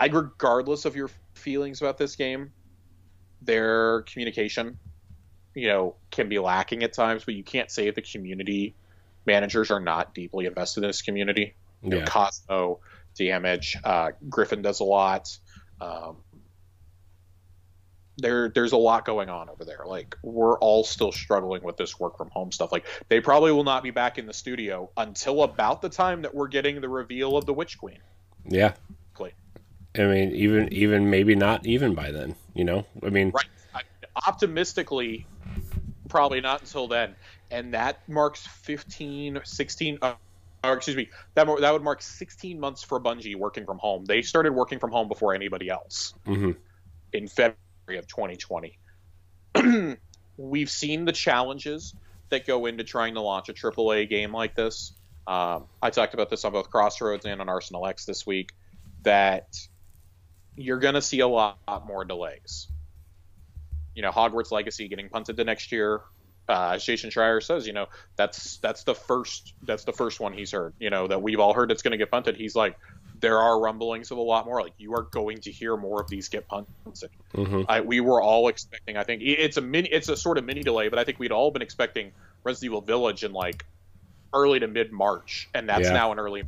I, regardless of your feelings about this game, their communication, you know, can be lacking at times. But you can't say the community managers are not deeply invested in this community. You know, Yeah. Cosmo, Damage, uh, Griffin does a lot. Um, there, there's a lot going on over there. Like we're all still struggling with this work from home stuff. Like they probably will not be back in the studio until about the time that we're getting the reveal of the Witch Queen. Yeah. I mean, even even maybe not even by then. You know. I mean. Right. I, optimistically, probably not until then. And that marks 15, 16, uh, or excuse me, that, that would mark 16 months for Bungie working from home. They started working from home before anybody else mhm. in February of 2020. We've seen the challenges that go into trying to launch a AAA game like this. Um, I talked about this on both Crossroads and on Arsenal X this week. That you're going to see a lot, lot more delays. You know, Hogwarts Legacy getting punted to next year. Uh, as Jason Schreier says, you know, that's that's the first that's the first one he's heard. You know that we've all heard it's going to get punted. He's like, there are rumblings of a lot more. Like you are going to hear more of these get punted. Mhm. I, we were all expecting. I think it's a mini, it's a sort of mini delay, but I think we'd all been expecting Resident Evil Village in like early to mid March, and that's Yeah. now an early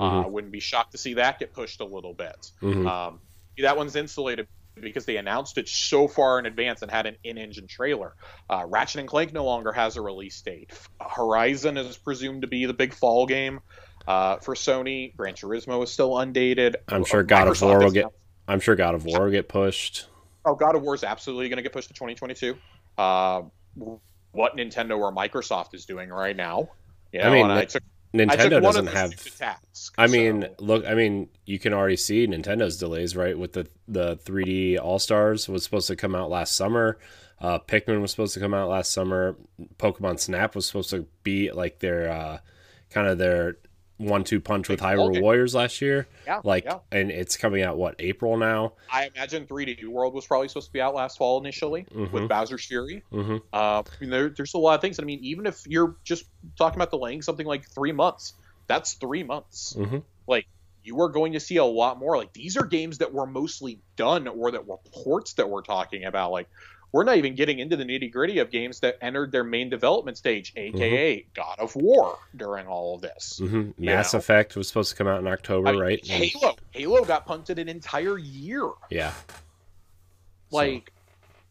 game. Uh, wouldn't be shocked to see that get pushed a little bit. Mhm. Um, that one's insulated because they announced it so far in advance and had an in-engine trailer. Uh, Ratchet and Clank no longer has a release date. Horizon is presumed to be the big fall game uh, for Sony. Gran Turismo is still undated. I'm sure God of War will get. I'm sure God of War will get pushed. Oh, God of War is absolutely going to get pushed to 2022. Uh, what Nintendo or Microsoft is doing right now. You I know, mean, I Ni- I took Nintendo doesn't have. task, I mean, so- look. I mean, you can already see Nintendo's delays, right? With the the 3D All Stars was supposed to come out last summer. Uh, Pikmin was supposed to come out last summer. Pokemon Snap was supposed to be like their uh, kind of their one-two punch with Hyrule game. Warriors last year. yeah, Like, yeah. and it's coming out what April now. I imagine 3D World was probably supposed to be out last fall initially Mhm. with Bowser's Fury. hmm Uh, I mean, there, there's a lot of things. I mean, even if you're just talking about delaying something like three months, that's three months. hmm Like, you are going to see a lot more. Like, these are games that were mostly done or that were ports that we're talking about. Like, we're not even getting into the nitty gritty of games that entered their main development stage, aka mm-hmm. God of War, during all of this. Mm-hmm. Mass know? Effect was supposed to come out in October, I mean, right? Halo, Halo got punted an entire year. Yeah. Like, so.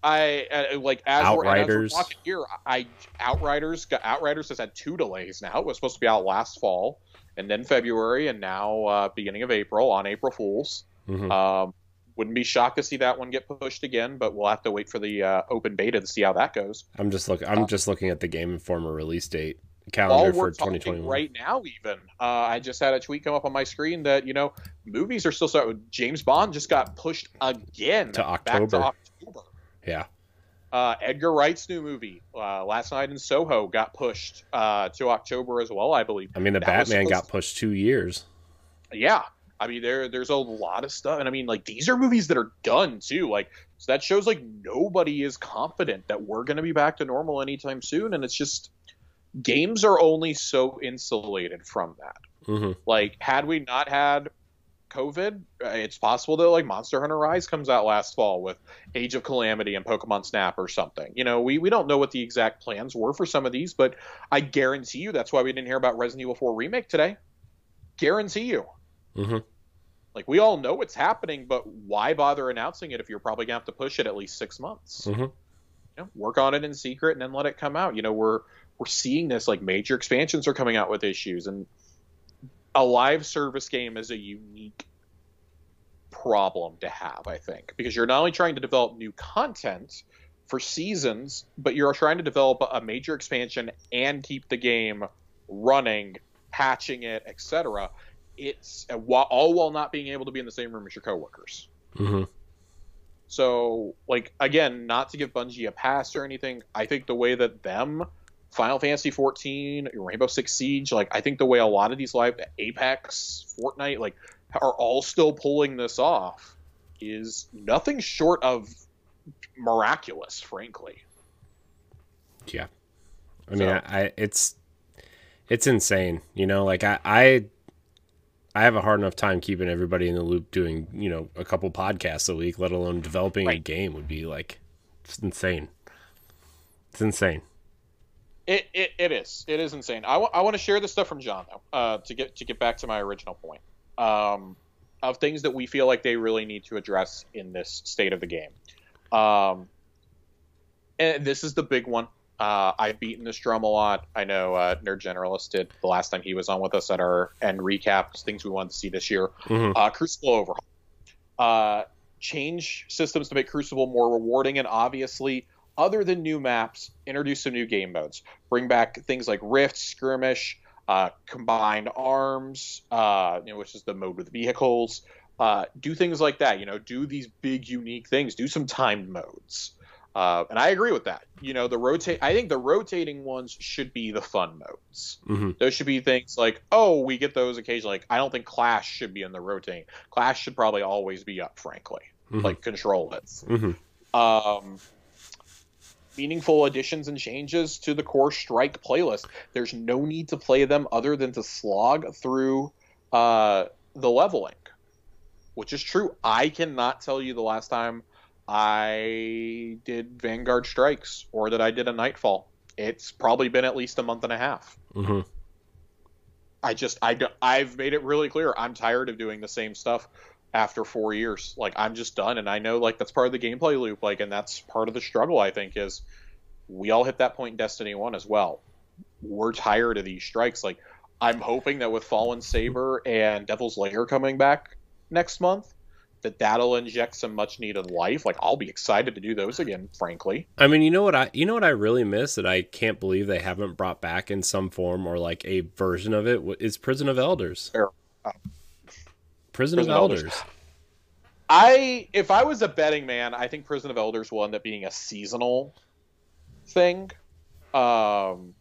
I uh, like as Outriders. We're, as we're here, I Outriders got Outriders has had two delays now. It was supposed to be out last fall and then February, and now uh, beginning of April on April Fools. Mm-hmm. Um, wouldn't be shocked to see that one get pushed again, but we'll have to wait for the uh, open beta to see how that goes. I'm just looking. I'm uh, just looking at the Game Informer release date calendar for 2021. Right now, even uh, I just had a tweet come up on my screen that you know movies are still starting. James Bond just got pushed again to October. To October. Yeah. Uh, Edgar Wright's new movie, uh, Last Night in Soho, got pushed uh, to October as well, I believe. I mean, the that Batman got pushed two years. Yeah, I mean, there there's a lot of stuff, and I mean, like these are movies that are done too. Like, so that shows like nobody is confident that we're going to be back to normal anytime soon, and it's just games are only so insulated from that. Mm-hmm. Like, had we not had COVID, uh, it's possible that like Monster Hunter Rise comes out last fall with Age of Calamity and Pokemon Snap or something. You know, we, we don't know what the exact plans were for some of these, but I guarantee you that's why we didn't hear about Resident Evil 4 Remake today. Guarantee you. Mm-hmm. Like we all know it's happening, but why bother announcing it if you're probably gonna have to push it at least six months? Mm-hmm. You know, work on it in secret and then let it come out. You know, we're we're seeing this like major expansions are coming out with issues, and a live service game is a unique problem to have, I think, because you're not only trying to develop new content for seasons, but you're trying to develop a major expansion and keep the game running, patching it, etc it's all while not being able to be in the same room as your coworkers. Mm-hmm. So, like again, not to give Bungie a pass or anything, I think the way that them, Final Fantasy 14, Rainbow Six Siege, like I think the way a lot of these live Apex, Fortnite, like are all still pulling this off is nothing short of miraculous, frankly. Yeah, I mean, so, I, I it's it's insane. You know, like I I I have a hard enough time keeping everybody in the loop doing, you know, a couple podcasts a week, let alone developing right. a game would be like it's insane. It's insane. It, it, it is. It is insane. I, w- I want to share this stuff from John though, uh, to get to get back to my original point um, of things that we feel like they really need to address in this state of the game. Um, and this is the big one. Uh, I've beaten this drum a lot. I know uh, Nerd Generalist did the last time he was on with us at our end recap things we wanted to see this year. Mm-hmm. Uh, Crucible overhaul. Uh, change systems to make Crucible more rewarding and obviously, other than new maps, introduce some new game modes. Bring back things like Rift, Skirmish, uh, combined arms, uh, you know, which is the mode with vehicles. do things like that. You know, do these big unique things. Do some timed modes. Uh, and I agree with that. You know, the rotate. I think the rotating ones should be the fun modes. Mm-hmm. Those should be things like, oh, we get those occasionally. Like, I don't think Clash should be in the rotating. Clash should probably always be up, frankly. Mm-hmm. Like control it. Mm-hmm. Um, meaningful additions and changes to the core Strike playlist. There's no need to play them other than to slog through uh, the leveling, which is true. I cannot tell you the last time I did Vanguard Strikes or that I did a Nightfall. It's probably been at least a month and a half. Mm-hmm. I just I I've made it really clear I'm tired of doing the same stuff after four years. Like I'm just done, and I know like that's part of the gameplay loop. Like, and that's part of the struggle. I think is we all hit that point in Destiny One as well. We're tired of these strikes. Like I'm hoping that with Fallen Saber and Devil's Lair coming back next month, that that'll inject some much needed life. Like I'll be excited to do those again, frankly. I mean, you know what I you know what I really miss that I can't believe they haven't brought back in some form or like a version of it is Prison of Elders. Uh, Prison, Prison, of Elders. Elders. I if I was a betting man, I think Prison of Elders will end up being a seasonal thing. Um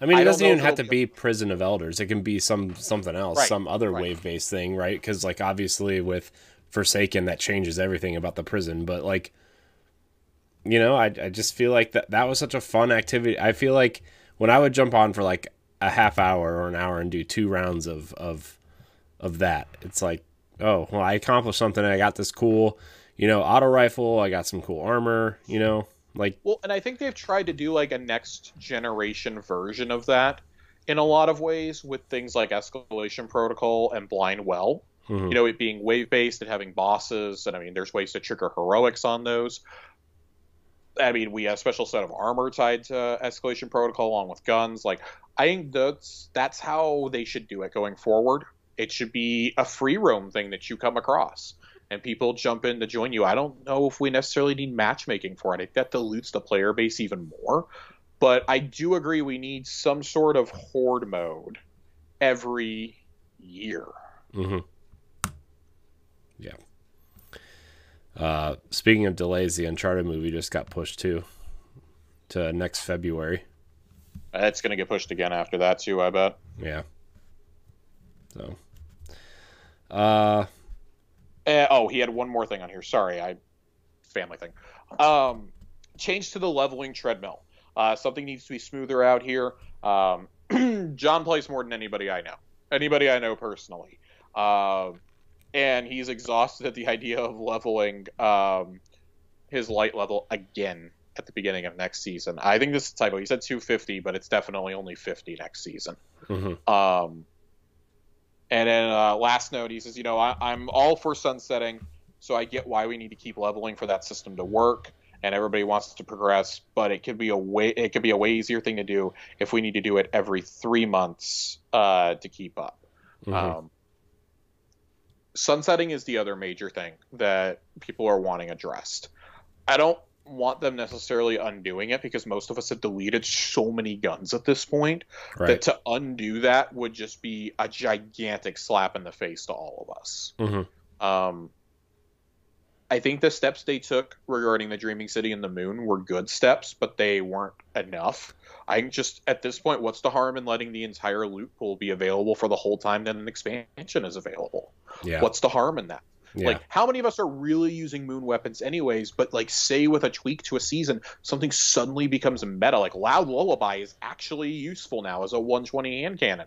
I mean, it I doesn't even have to be Prison of Elders. It can be some something else, right, some other right. wave based thing, right? Because like obviously with Forsaken, that changes everything about the prison. But like, you know, I I just feel like that that was such a fun activity. I feel like when I would jump on for like a half hour or an hour and do two rounds of of of that, it's like, oh, well, I accomplished something. I got this cool you know, auto rifle. I got some cool armor. You know, like Well, and I think they've tried to do like a next generation version of that in a lot of ways with things like Escalation Protocol and Blind Well. mhm. You know, it being wave based and having bosses, and I mean, there's ways to trigger heroics on those. I mean, we have a special set of armor tied to Escalation Protocol along with guns. Like, I think that's that's how they should do it going forward. It should be a free roam thing that you come across, and people jump in to join you. I don't know if we necessarily need matchmaking for it. I think that dilutes the player base even more. But I do agree we need some sort of horde mode every year. Mm-hmm. Yeah. Uh, speaking of delays, the Uncharted movie just got pushed too to next February. It's going to get pushed again after that too, I bet. Yeah. So. Uh. Eh, oh, he had one more thing on here. Sorry, I family thing. Um, change to the leveling treadmill. Uh, something needs to be smoother out here. Um, John plays more than anybody I know. Anybody I know personally. Um, and he's exhausted at the idea of leveling um, his light level again at the beginning of next season. I think this is typo. He said 250, but it's definitely only 50 next season. mhm. Um, and then uh, last note, he says, you know, I, I'm all for sunsetting, so I get why we need to keep leveling for that system to work, and everybody wants to progress, but it could be a way it could be a way easier thing to do if we need to do it every three months uh, to keep up. Mhm. Um, sunsetting is the other major thing that people are wanting addressed. I don't want them necessarily undoing it because most of us have deleted so many guns at this point that to undo that would just be a gigantic slap in the face to all of us. Mhm. Um, I think the steps they took regarding the Dreaming City and the Moon were good steps, but they weren't enough. I just at this point, what's the harm in letting the entire loot pool be available for the whole time that an expansion is available? Yeah. What's the harm in that? Yeah. Like, how many of us are really using moon weapons anyways? But like, say with a tweak to a season, something suddenly becomes meta. Like, Loud Lullaby is actually useful now as a 120 hand cannon,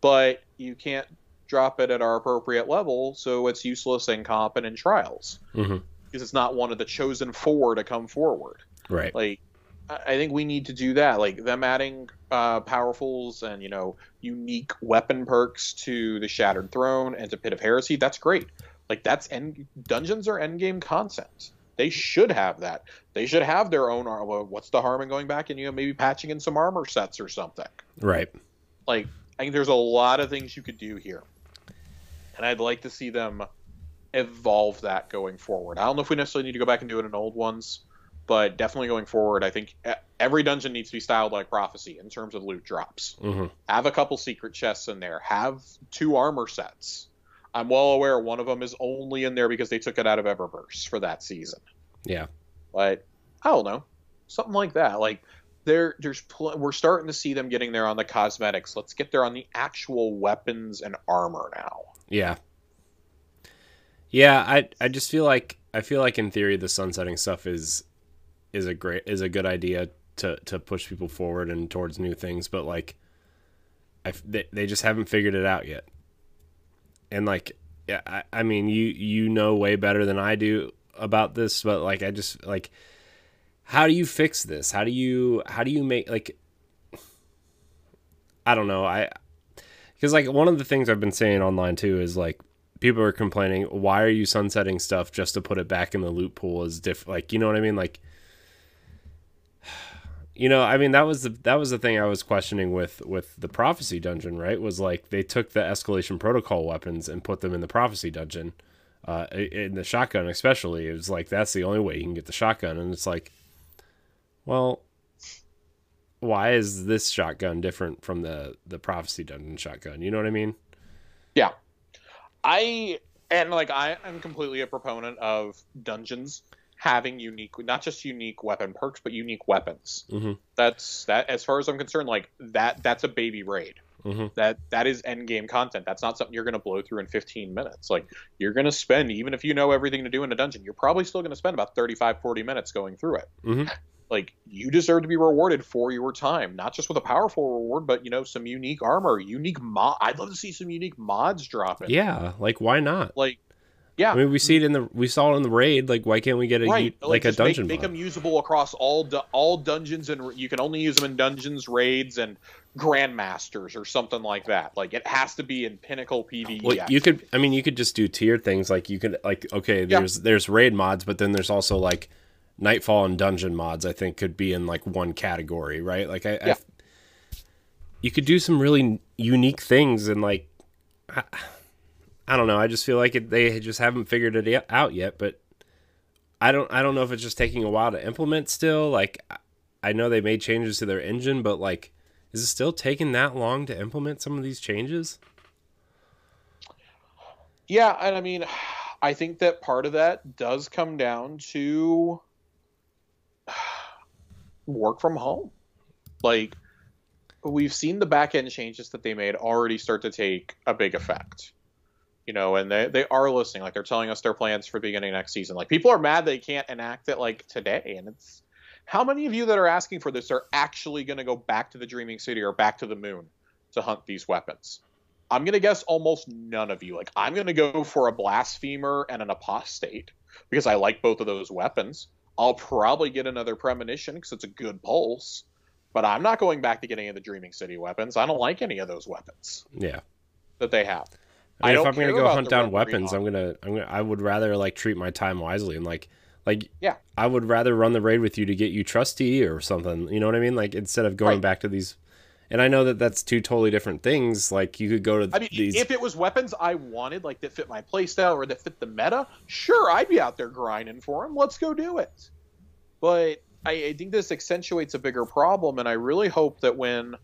but you can't drop it at our appropriate level, so it's useless in comp and in trials Mhm. because it's not one of the chosen four to come forward. Right. Like, I I think we need to do that. Like them adding uh, powerfuls and you know unique weapon perks to the Shattered Throne and to Pit of Heresy. That's great. Like that's end dungeons are end game content. They should have that. They should have their own. ar- well, What's the harm in going back and you know maybe patching in some armor sets or something? Right. Like I think there's a lot of things you could do here, and I'd like to see them evolve that going forward. I don't know if we necessarily need to go back and do it in old ones, but definitely going forward, I think every dungeon needs to be styled like Prophecy in terms of loot drops. hmm Have a couple secret chests in there. Have two armor sets. I'm well aware one of them is only in there because they took it out of Eververse for that season. Yeah. But I don't know, something like that. Like there, there's pl- we're starting to see them getting there on the cosmetics. Let's get there on the actual weapons and armor now. Yeah. Yeah, I I just feel like I feel like in theory the sunsetting stuff is is a great is a good idea to to push people forward and towards new things, but like I they, they just haven't figured it out yet. And like yeah, I, I mean you you know way better than I do about this, but like I just like how do you fix this? How do you how do you make like I don't know. I because like one of the things I've been saying online too is like people are complaining, why are you sunsetting stuff just to put it back in the loot pool is diff like you know what I mean? Like you know, I mean that was the that was the thing I was questioning with with the prophecy dungeon, right? Was like they took the escalation protocol weapons and put them in the prophecy dungeon. Uh, in the shotgun, especially, it was like that's the only way you can get the shotgun, and it's like, well, why is this shotgun different from the the prophecy dungeon shotgun? You know what I mean? Yeah. I and like I am completely a proponent of dungeons having unique, not just unique weapon perks, but unique weapons. Mhm. That's that. As far as I'm concerned, like that. That's a baby raid. Mm-hmm. That that is end game content. That's not something you're going to blow through in 15 minutes. Like you're going to spend, even if you know everything to do in a dungeon, you're probably still going to spend about 35, 40 minutes going through it. Mhm. Like you deserve to be rewarded for your time, not just with a powerful reward, but you know some unique armor, unique mod. I'd love to see some unique mods drop. Yeah, like why not? Like Yeah, I mean, we see it in the we saw it in the raid. Like, why can't we get a right. u- like, a just make- dungeon Make, them usable across all du- all dungeons, and you can only use them in dungeons, raids, and grandmasters or something like that. Like it has to be in pinnacle PvE. Well, you could. I mean, you could just do tier things. Like you could like okay, Yeah. there's there's raid mods, but then there's also like nightfall and dungeon mods. I think could be in like one category, right? Like I, Yeah. I you could do some really unique things and like I, I don't know. I just feel like it, they just haven't figured it out yet. But I don't. I don't know if it's just taking a while to implement. Still, like I- know they made changes to their engine, but like. Is it still taking that long to implement some of these changes? Yeah, and I mean, I think that part of that does come down to work from home. Like, we've seen the back end changes that they made already start to take a big effect. You know, and they, they are listening. Like, they're telling us their plans for beginning next season. Like, people are mad they can't enact it, like, today. And it's how many of you that are asking for this are actually going to go back to the Dreaming City or back to the moon to hunt these weapons? I'm gonna guess almost none of you. Like I'm gonna go for a blasphemer and an apostate because I like both of those weapons. I'll probably get another premonition because it's a good pulse, but I'm not going back to getting any of the Dreaming City weapons. I don't like any of those weapons Yeah. that they have. I mean, if I'm gonna go hunt down weapons. I'm gonna, I'm gonna, I would rather like treat my time wisely and like, like, Yeah. I would rather run the raid with you to get you Trustee or something. You know what I mean? Like instead of going Right. back to these, and I know that that's two totally different things. Like you could go to I mean, these. if it was weapons I wanted, like that fit my playstyle or that fit the meta, sure, I'd be out there grinding for them. Let's go do it. But I, I think this accentuates a bigger problem, and I really hope that when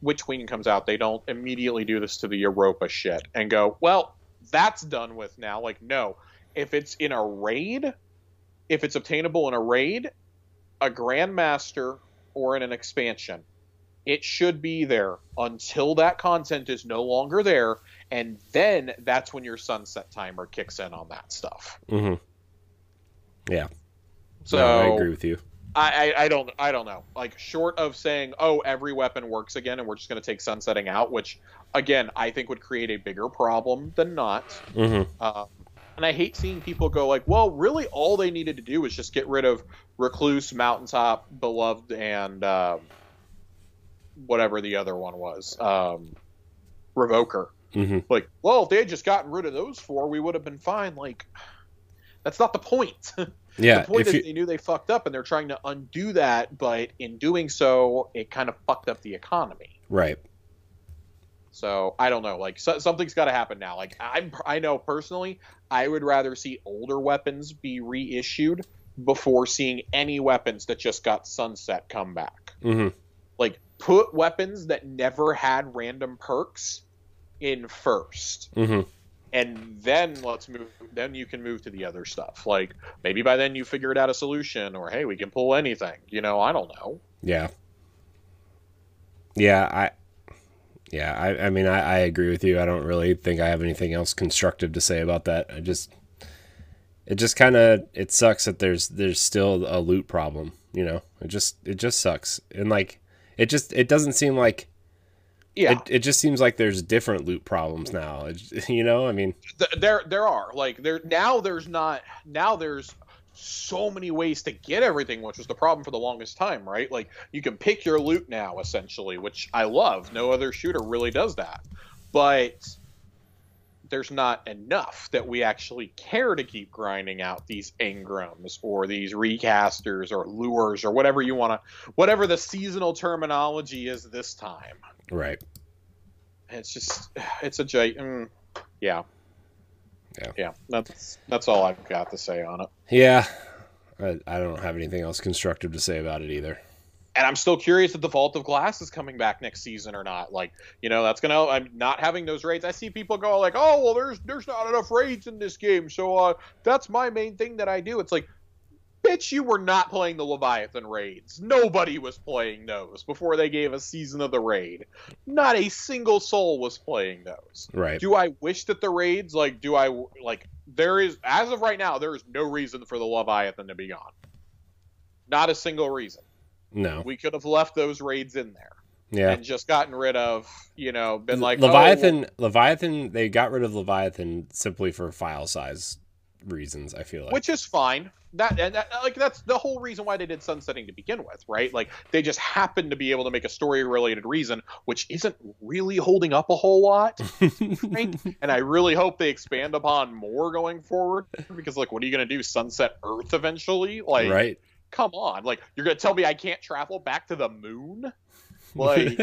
Witch Queen comes out, they don't immediately do this to the Europa shit and go, well, that's done with now. Like, no. If it's in a raid, if it's obtainable in a raid, a Grandmaster, or in an expansion, it should be there until that content is no longer there, and then that's when your sunset timer kicks in on that stuff. Mm-hmm. Yeah. So No, I agree with you. I, I, I don't I don't know. Like short of saying, oh, every weapon works again, and we're just going to take sunsetting out, which again I think would create a bigger problem than not. hmm Uh, and I hate seeing people go like, well, really, all they needed to do was just get rid of Recluse, Mountaintop, Beloved, and um, whatever the other one was, um, Revoker. hmm Like, well, if they had just gotten rid of those four, we would have been fine. Like, that's not the point. Yeah. the point If is you, they knew they fucked up, and they're trying to undo that, but in doing so, it kind of fucked up the economy. right. So I don't know. Like so, something's got to happen now. Like I'm, I know personally, I would rather see older weapons be reissued before seeing any weapons that just got sunset come back. hmm Like put weapons that never had random perks in first, hmm and then let's move. Then you can move to the other stuff. Like maybe by then you figured out a solution, or hey, we can pull anything. You know, I don't know. Yeah. Yeah, I yeah, I, I mean I, I agree with you. I don't really think I have anything else constructive to say about that. I just it just kinda it sucks that there's there's still a loot problem, you know. It just it just sucks. And like it just it doesn't seem like Yeah, it, it just seems like there's different loot problems now. It, you know, I mean there there are like there now there's not now there's so many ways to get everything which was the problem for the longest time right? Like you can pick your loot now essentially which i love. No other shooter really does that. But there's not enough that we actually care to keep grinding out these engrams or these recasters or lures or whatever you want to whatever the seasonal terminology is this time right. it's just it's a gi- mm, yeah Yeah. yeah that's that's all i've got to say on it Yeah. I, I don't have anything else constructive to say about it either. and i'm still curious if the vault of glass is coming back next season or not like you know that's gonna i'm not having those raids i see people go like oh well there's there's not enough raids in this game so uh that's my main thing that i do it's like bitch you were not playing the leviathan raids nobody was playing those before they gave a season of the raid not a single soul was playing those Right. do I wish that the raids like do I like there is as of right now there is no reason for the Leviathan to be gone. Not a single reason. No. We could have left those raids in there. Yeah. and just gotten rid of, you know, been like oh, Leviathan Leviathan they got rid of Leviathan simply for file size reasons, I feel like. which is fine. That and that, like that's the whole reason why they did sunsetting to begin with, right? Like they just happened to be able to make a story related reason, which isn't really holding up a whole lot. right? and I really hope they expand upon more going forward because like what are you going to do sunset Earth eventually? Like right. come on. Like you're going to tell me I can't travel back to the moon? Like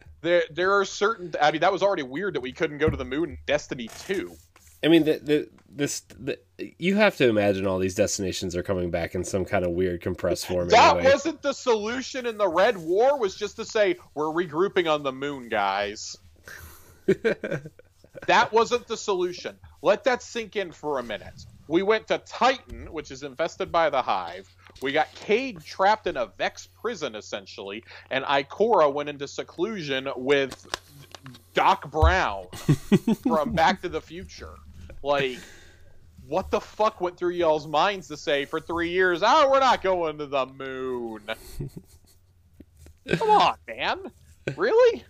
there there are certain I mean that was already weird that we couldn't go to the moon in Destiny 2. I mean, the, the this the, you have to imagine all these destinations are coming back in some kind of weird compressed form. That anyway. wasn't the solution in the Red War was just to say we're regrouping on the moon, guys. that wasn't the solution. Let that sink in for a minute. We went to Titan, which is infested by the Hive. We got Cayde trapped in a Vex prison, essentially, and Ikora went into seclusion with Doc Brown from Back to the Future. Like, what the fuck went through y'all's minds to say for three years, oh, we're not going to the moon? Come on, man. Really?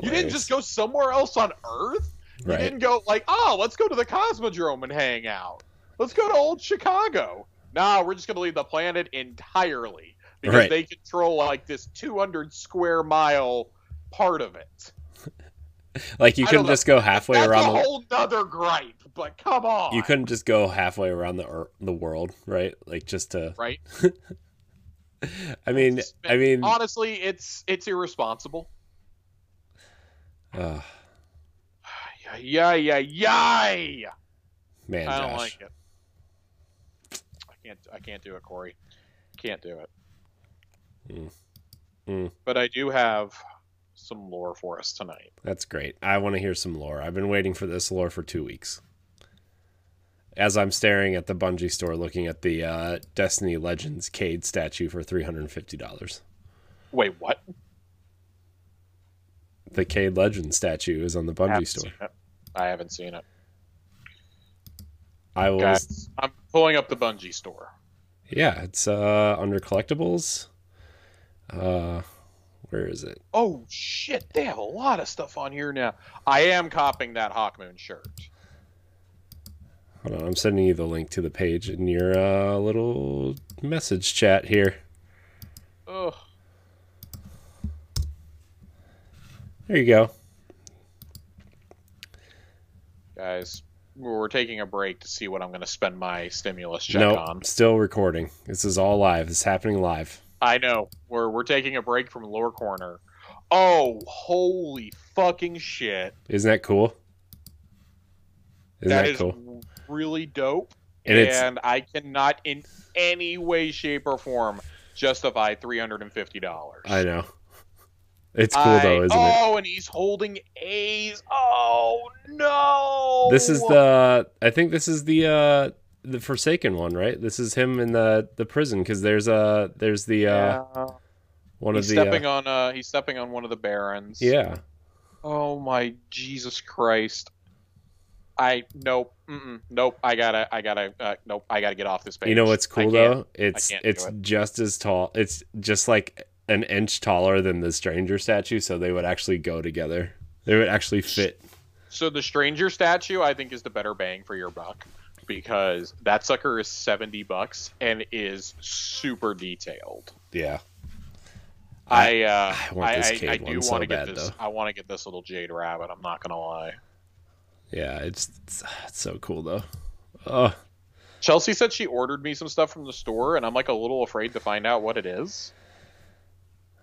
You didn't just go somewhere else on Earth? You right. didn't go like, oh, let's go to the Cosmodrome and hang out. Let's go to old Chicago. No, we're just going to leave the planet entirely because Right. they control like this 200 square mile part of it. Like you couldn't just go halfway That's around a the whole nother gripe, but come on. you couldn't just go halfway around the the world, right? Like just to. right? I mean, I mean, honestly, it's it's irresponsible. uh, Yeah, yeah, yeah. man, I don't Josh. like it. I can't. I can't do it, Corey. Can't do it. Mm. Mm. But I do have some lore for us tonight. That's great. I want to hear some lore. I've been waiting for this lore for two weeks. As I'm staring at the Bungie store, looking at the uh, Destiny Legends Cayde statue for three hundred and fifty dollars. Wait, what? The Cayde Legends statue is on the I Bungie haven't store. I haven't seen it. I will. Guys, I'm pulling up the Bungie store. Yeah, it's uh, under collectibles. Uh, where is it? Oh shit! They have a lot of stuff on here now. I am copying that Hawkmoon shirt. Hold on, I'm sending you the link to the page in your uh, little message chat here. Ugh. There you go. Guys, we're taking a break to see what I'm going to spend my stimulus check No, on. still recording. This is all live. This is happening live. I know. We're we're taking a break from Lore Corner. Oh, holy fucking shit! Isn't that cool? Isn't that that, is cool? Really dope. And and I cannot in any way, shape, or form justify three hundred and fifty dollars. I know. It's cool though, isn't it? Oh, and he's holding A's. Oh no! This is the. I think this is the uh the Forsaken one, right? This is him in the the prison because there's uh there's the uh yeah. one he's of the stepping uh, on uh he's stepping on one of the barons. yeah. Oh my Jesus Christ! I nope, nope. I gotta, I gotta, uh, nope. I gotta get off this page. You know what's cool though? It's it's it. just as tall. It's just like an inch taller than the stranger statue, so they would actually go together. They would actually fit. So the stranger statue, I think, is the better bang for your buck because that sucker is seventy bucks and is super detailed. Yeah. I uh, I want this I, I do want so to get bad, this. though. I want to get this little jade rabbit. I'm not gonna lie. Yeah, it's it's, ah, it's so cool though. Oh, Chelsea said she ordered me some stuff from the store, and I'm like a little afraid to find out what it is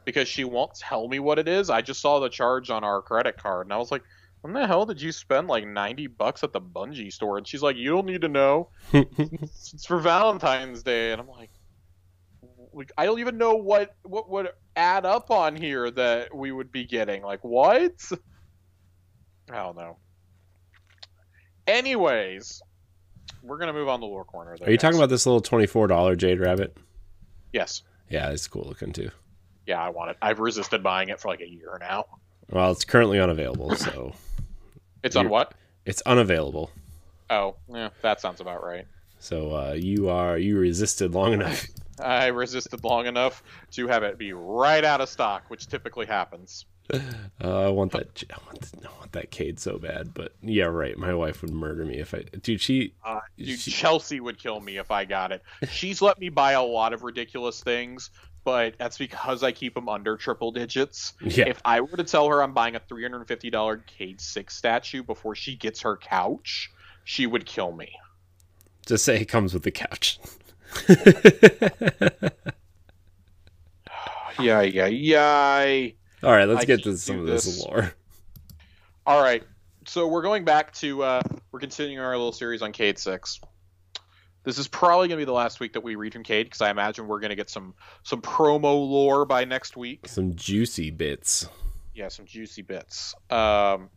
because she won't tell me what it is. I just saw the charge on our credit card, and I was like, "When the hell did you spend like 90 bucks at the Bungie store?" And she's like, "You don't need to know. it's for Valentine's Day." And I'm like, like, I don't even know what what would add up on here that we would be getting. Like what? I don't know. Anyways, we're gonna move on to the lore corner. Though, are you talking about this little twenty four dollar jade rabbit? Yes. Yeah, it's cool looking too. Yeah, I want it. I've resisted buying it for like a year now. Well, it's currently unavailable, so It's on what? it's unavailable. Oh, yeah, that sounds about right. So uh, you are you resisted long enough. I resisted long enough to have it be right out of stock, which typically happens. Uh, I want that. I want, I want that Cayde so bad, but yeah, right. My wife would murder me if I. Dude, she. Uh, dude, she- Chelsea would kill me if I got it. She's let me buy a lot of ridiculous things, but that's because I keep them under triple digits. Yeah. If I were to tell her I'm buying a $350 Cayde 6 statue before she gets her couch, she would kill me. Just say it comes with the couch. Yeah, yeah, yeah. All right, let's I get to some of this, this. lore. All right. So we're going back to uh, we're continuing our little series on Cayde Six. This is probably going to be the last week that we read from Cayde because I imagine we're going to get some some promo lore by next week. Some juicy bits. Yeah, some juicy bits. Um,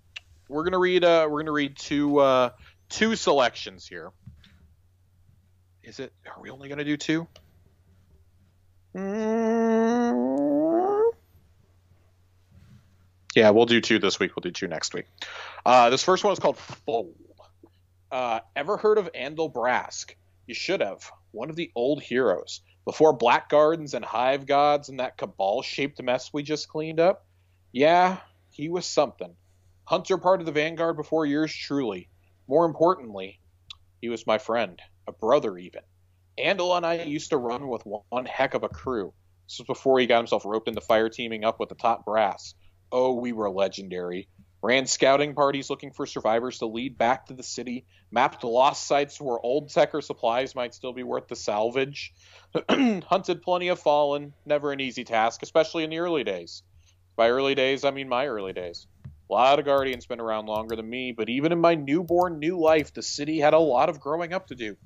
we're gonna read uh, we're gonna read two uh, two selections here. Is it? Are we only gonna do two? Mm. Yeah, we'll do two this week. We'll do two next week. Uh, this first one is called Foal. Uh, ever heard of Andal Brask? You should have. One of the old heroes. Before Black Gardens and Hive Gods and that cabal shaped mess we just cleaned up? Yeah, he was something. Hunter part of the Vanguard before yours truly. More importantly, he was my friend, a brother even. Andal and I used to run with one heck of a crew. This was before he got himself roped into fire teaming up with the top brass. Oh, we were legendary. Ran scouting parties looking for survivors to lead back to the city, mapped lost sites where old tech or supplies might still be worth the salvage. Hunted plenty of fallen, never an easy task, especially in the early days. By early days, I mean my early days. A lot of Guardians been around longer than me, but even in my newborn new life, the city had a lot of growing up to do.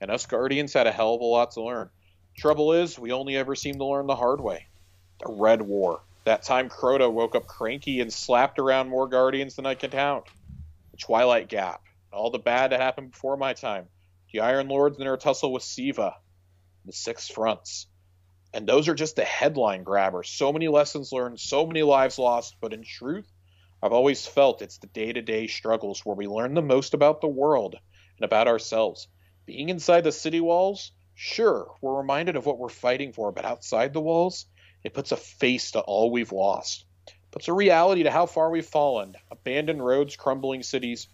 And us Guardians had a hell of a lot to learn. Trouble is, we only ever seem to learn the hard way. The Red War. That time Crota woke up cranky and slapped around more Guardians than I can count. The Twilight Gap. All the bad that happened before my time. The Iron Lords and their tussle with Siva. The Six Fronts. And those are just the headline grabbers. So many lessons learned, so many lives lost, but in truth, I've always felt it's the day to day struggles where we learn the most about the world and about ourselves. Being inside the city walls, sure, we're reminded of what we're fighting for, but outside the walls, it puts a face to all we've lost. Puts a reality to how far we've fallen. Abandoned roads, crumbling cities,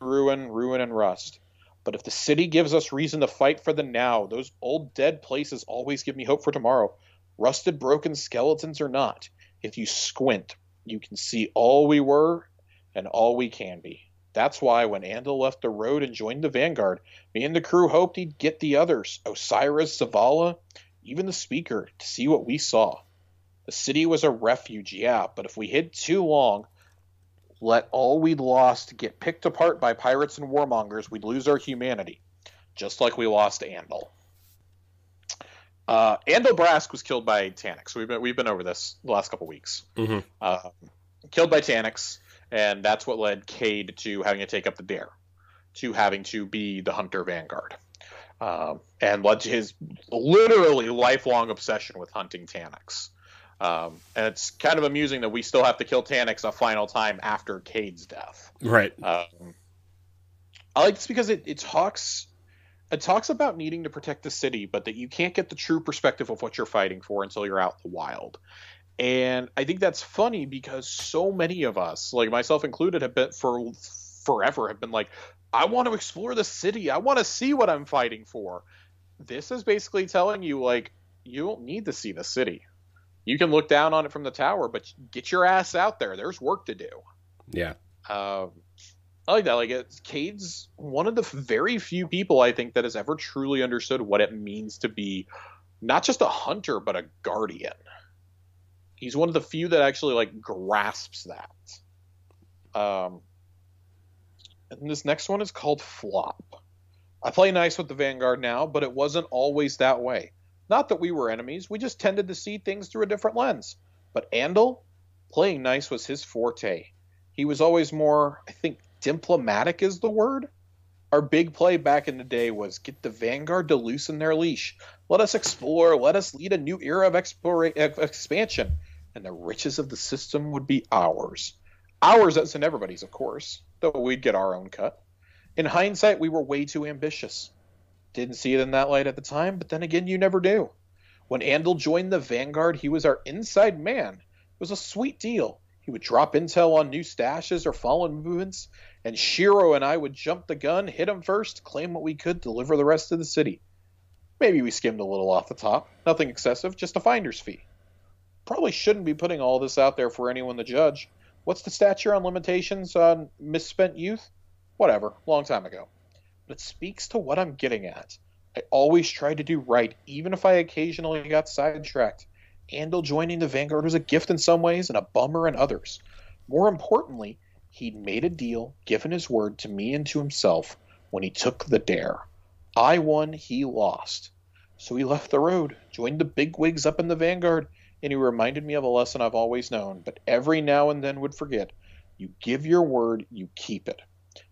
ruin, ruin, and rust. But if the city gives us reason to fight for the now, those old dead places always give me hope for tomorrow. Rusted, broken skeletons or not, if you squint, you can see all we were and all we can be. That's why when Andal left the road and joined the Vanguard, me and the crew hoped he'd get the others, Osiris, Zavala, even the Speaker, to see what we saw. The city was a refuge, yeah, but if we hid too long, let all we'd lost get picked apart by pirates and warmongers, we'd lose our humanity, just like we lost Andal. Uh, Andal Brask was killed by Taniks. We've been we've been over this the last couple weeks. Mhm. Uh, killed by Taniks, and that's what led Cayde to having to take up the dare, to having to be the Hunter Vanguard, um, and led to his literally lifelong obsession with hunting Taniks. Um, and it's kind of amusing that we still have to kill Taniks a final time after Cayde's death. Right. Um, I like this because it, it talks it talks about needing to protect the city, but that you can't get the true perspective of what you're fighting for until you're out in the wild. And I think that's funny because so many of us, like myself included, have been for forever have been like, I want to explore the city. I want to see what I'm fighting for. This is basically telling you like you don't need to see the city. You can look down on it from the tower, but get your ass out there. There's work to do. Yeah. Um, I like that. Like, it's, Cayde's one of the very few people I think that has ever truly understood what it means to be not just a hunter but a guardian. He's one of the few that actually like grasps that. Um, and this next one is called Flop. I play nice with the Vanguard now, but it wasn't always that way. Not that we were enemies, we just tended to see things through a different lens. But Andal, playing nice was his forte. He was always more, I think, diplomatic is the word. Our big play back in the day was get the Vanguard to loosen their leash. Let us explore. Let us lead a new era of explora- of expansion. And the riches of the system would be ours. Ours as in everybody's, of course, we'd get our own cut. In hindsight, we were way too ambitious. Didn't see it in that light at the time, but then again, you never do. When Andal joined the Vanguard, he was our inside man. It was a sweet deal. He would drop intel on new stashes or fallen movements, and Shiro and I would jump the gun, hit him first, claim what we could, deliver the rest to the city. Maybe we skimmed a little off the top. Nothing excessive, just a finder's fee. Probably shouldn't be putting all this out there for anyone to judge. What's the statute on limitations on misspent youth? Whatever, long time ago. But it speaks to what I'm getting at. I always tried to do right, even if I occasionally got sidetracked. Andal joining the Vanguard was a gift in some ways and a bummer in others. More importantly, he'd made a deal, given his word to me and to himself when he took the dare. I won, he lost. So he left the road, joined the big wigs up in the Vanguard, and he reminded me of a lesson I've always known, but every now and then would forget. You give your word, you keep it.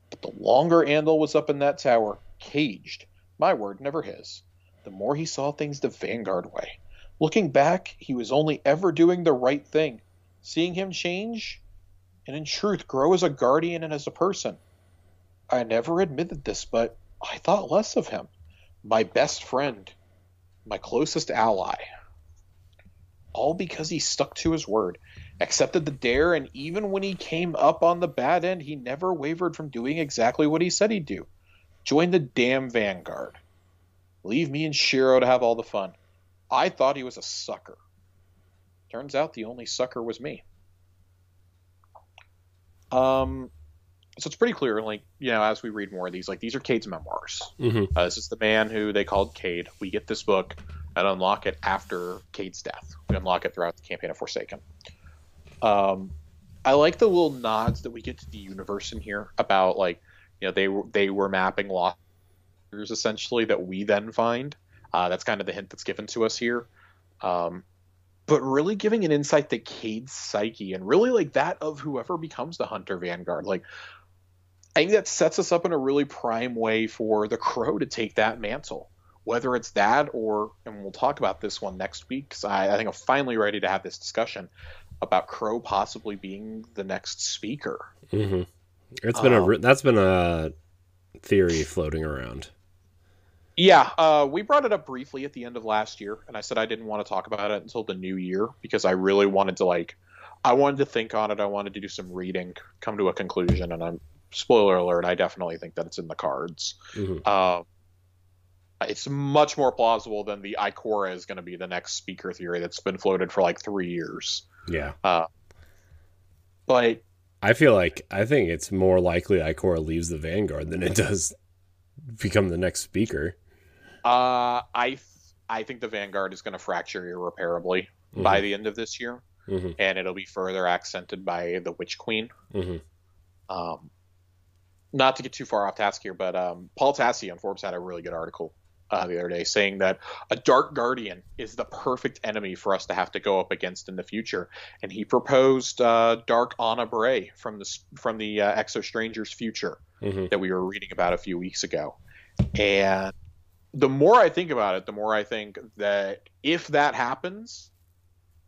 But the longer Andal was up in that tower, caged, my word, never his, the more he saw things the Vanguard way. Looking back, he was only ever doing the right thing. Seeing him change, and in truth grow as a guardian and as a person. I never admitted this, but I thought less of him. My best friend, my closest ally. All because he stuck to his word, accepted the dare, and even when he came up on the bad end, he never wavered from doing exactly what he said he'd do. Join the damn Vanguard. Leave me and Shiro to have all the fun. I thought he was a sucker. Turns out the only sucker was me. Um, so it's pretty clear, like you know, as we read more of these, like these are Cayde's memoirs. Mm-hmm. Uh, this is the man who they called Cayde. We get this book and unlock it after Cayde's death. We unlock it throughout the campaign of Forsaken. Um, I like the little nods that we get to the universe in here about like you know they they were mapping lost essentially that we then find. Uh, that's kind of the hint that's given to us here. Um, but really giving an insight to Cayde's psyche and really like that of whoever becomes the Hunter Vanguard. Like, I think that sets us up in a really prime way for the Crow to take that mantle. Whether it's that or, and we'll talk about this one next week, because I, I think I'm finally ready to have this discussion about Crow possibly being the next speaker. Mm-hmm. It's been Um, a that's been a theory floating around. Yeah, uh, we brought it up briefly at the end of last year, and I said I didn't want to talk about it until the new year because I really wanted to like, I wanted to think on it. I wanted to do some reading, come to a conclusion, and I'm spoiler alert. I definitely think that it's in the cards. Mhm. Uh, it's much more plausible than the Ikora is going to be the next speaker theory that's been floated for like three years. Yeah, But I feel like I think it's more likely Ikora leaves the Vanguard than it does become the next speaker. uh, I th- I think the Vanguard is going to fracture irreparably by the end of this year, Mhm. and it'll be further accented by the Witch Queen. hmm Um, not to get too far off task here, but um, Paul Tassi on Forbes had a really good article uh, the other day saying that a Dark Guardian is the perfect enemy for us to have to go up against in the future, and he proposed uh, Dark Ana Bray from the from the uh, Exo Strangers future hmm that we were reading about a few weeks ago, and the more I think about it, the more I think that if that happens,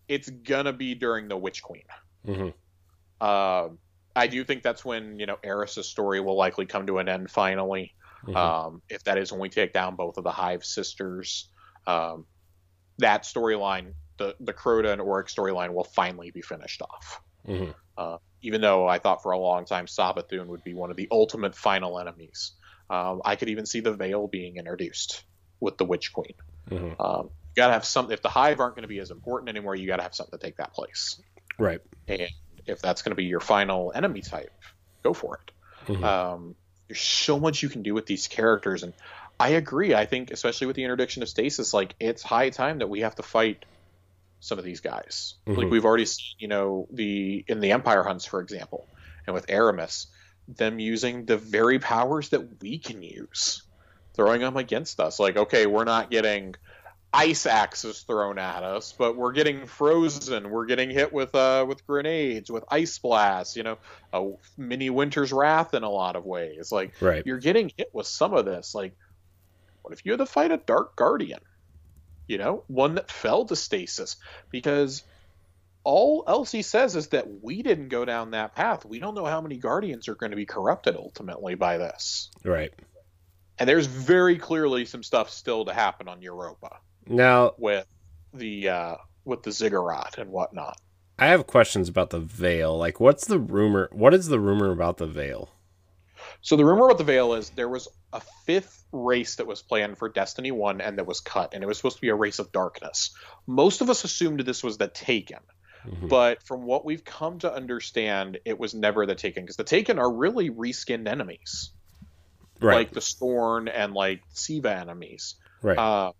it's gonna be during the Witch Queen. hmm Um, I do think that's when you know Eris's story will likely come to an end finally. Mhm. Um, if that is when we take down both of the Hive sisters, um, that storyline, the the Crota and Oryx storyline, will finally be finished off. hmm Even though I thought for a long time Savathun would be one of the ultimate final enemies, um, I could even see the Veil being introduced with the Witch Queen. hmm Um, you gotta have some. If the Hive aren't going to be as important anymore, you gotta have something to take that place. Right. and if that's going to be your final enemy type, go for it. Mhm. Um, there's so much you can do with these characters, and I agree. I think, especially with the introduction of Stasis, like it's high time that we have to fight some of these guys. Like Mhm. we've already seen, you know, the in the Empire hunts, for example, and with Eramis, them using the very powers that we can use, throwing them against us. Like, okay, we're not getting ice axes thrown at us, but we're getting frozen. We're getting hit with uh with grenades, with ice blasts. You know, a mini Winter's Wrath in a lot of ways. Like Right. you're getting hit with some of this. Like, what if you had to fight a Dark Guardian? You know, one that fell to stasis because all else he says is that we didn't go down that path. We don't know how many Guardians are going to be corrupted ultimately by this. Right. And there's very clearly some stuff still to happen on Europa Now, with the uh, with the ziggurat and whatnot. I have questions about the veil. Like, what's the rumor? What is the rumor about the veil? So the rumor about the veil is there was a fifth race that was planned for Destiny 1 and that was cut, and it was supposed to be a race of darkness. Most of us assumed this was the Taken, Mhm. but from what we've come to understand, it was never the Taken because the Taken are really reskinned enemies, Right. like the Scorn and like Siva enemies. right. Uh,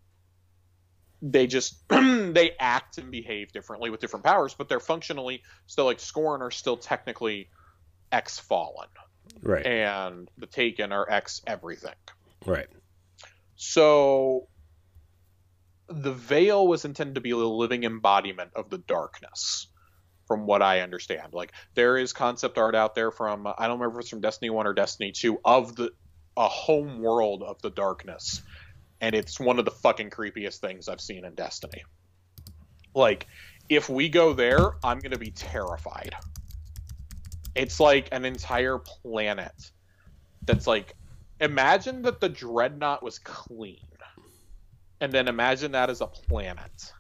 they just they act and behave differently with different powers, but they're functionally still like Scorn are still technically X Fallen, right. and the Taken are X everything. right. So the veil was intended to be a living embodiment of the darkness from what I understand. Like there is concept art out there from I don't remember if it's from Destiny 1 or Destiny 2 of the a home world of the darkness. And it's one of the fucking creepiest things I've seen in Destiny. Like if we go there, I'm going to be terrified. It's like an entire planet that's like imagine that the dreadnought was clean and then imagine that as a planet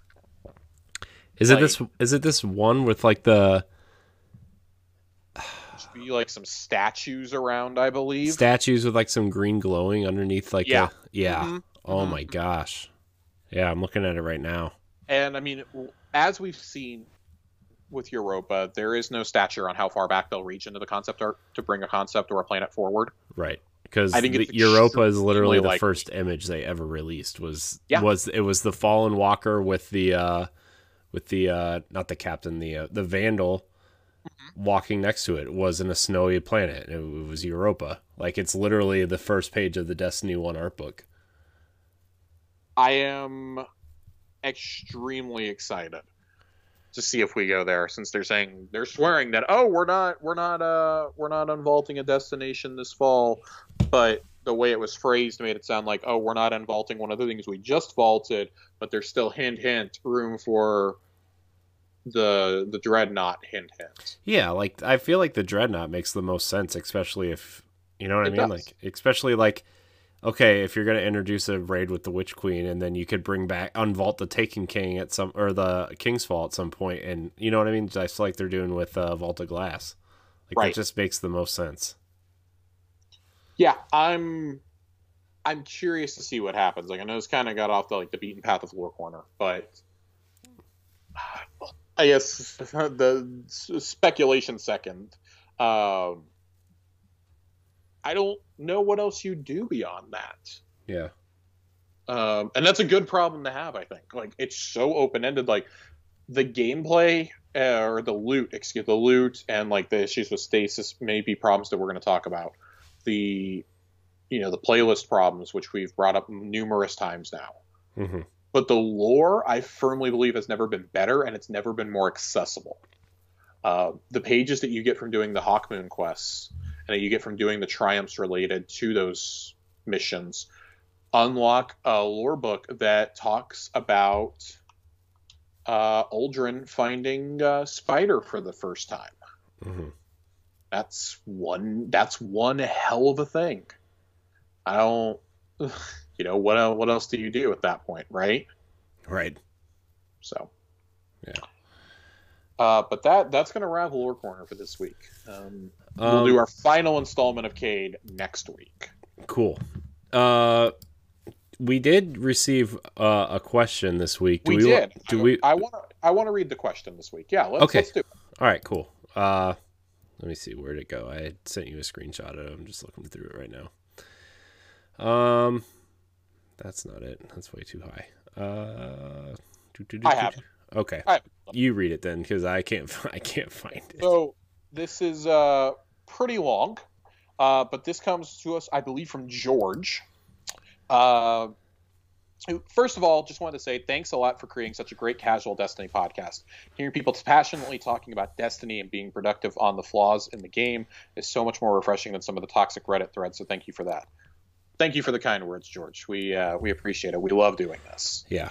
Is it this? Is it this one with like the be like some statues around i believe statues with like some green glowing underneath? Like, Yeah. the- yeah. Mhm. Oh Mhm. my gosh. Yeah, I'm looking at it right now. and i mean as we've seen with europa there is no stature on how far back they'll reach into the concept art to bring a concept or a planet forward Right. Because I think Europa is literally the likely. first image they ever released. Was Yeah. was it was the fallen walker with the uh with the uh not the captain the uh, the vandal Mm-hmm. walking next to it was in a snowy planet. It, it was Europa. Like it's literally the first page of the Destiny One art book. I am extremely excited to see if we go there since they're saying they're swearing that oh we're not we're not uh we're not unvaulting a destination this fall but the way it was phrased made it sound like oh we're not unvaulting one of the things we just vaulted but there's still hint hint room for the the dreadnought hint hint Yeah, like I feel like the dreadnought makes the most sense, especially if you know what I mean. does. Like especially like okay, if you're gonna introduce a raid with the Witch Queen, and then you could bring back unvault the Taken King at some or the King's Fall at some point, and you know what I mean. Just like they're doing with uh, Vault of Glass, like Right. that just makes the most sense. yeah i'm i'm curious to see what happens like i know it's kind of got off the like the beaten path of lore corner but i guess the speculation second um i don't know what else you do beyond that. Yeah, um, and that's a good problem to have i think. Like it's so open-ended. Like the gameplay uh, or the loot excuse the loot and like the issues with stasis may be problems that we're going to talk about. The you know the playlist problems which we've brought up numerous times now. Hmm but the lore i firmly believe has never been better and it's never been more accessible. Uh, the pages that you get from doing the hawkmoon quests that you get from doing the triumphs related to those missions unlock a lore book that talks about uh, Uldren finding uh, Spider for the first time. hmm That's one. That's one hell of a thing. I don't. You know what? What else do you do at that point, right? right. So. Yeah. Uh, but that that's gonna wrap Lore Corner for this week. Um, we'll Um, do our final installment of Cayde next week. Cool. Uh, we did receive uh, a question this week. Do we, wa- did. Do I, we? I want to. I want to read the question this week. Yeah. Let's, Okay. let's do it. All right, cool. Uh, let me see where'd it go. I sent you a screenshot of it. I'm just looking through it right now. Um, that's not it. That's way too high. Uh, I have. Okay, you read it then, because I can't. I can't find it. So this is uh, pretty long, uh, but this comes to us, I believe, from George. Uh, first of all, just wanted to say thanks a lot for creating such a great casual Destiny podcast. Hearing people passionately talking about Destiny and being productive on the flaws in the game is so much more refreshing than some of the toxic Reddit threads. So thank you for that. Thank you for the kind words, George. We uh, we appreciate it. We love doing this. Yeah.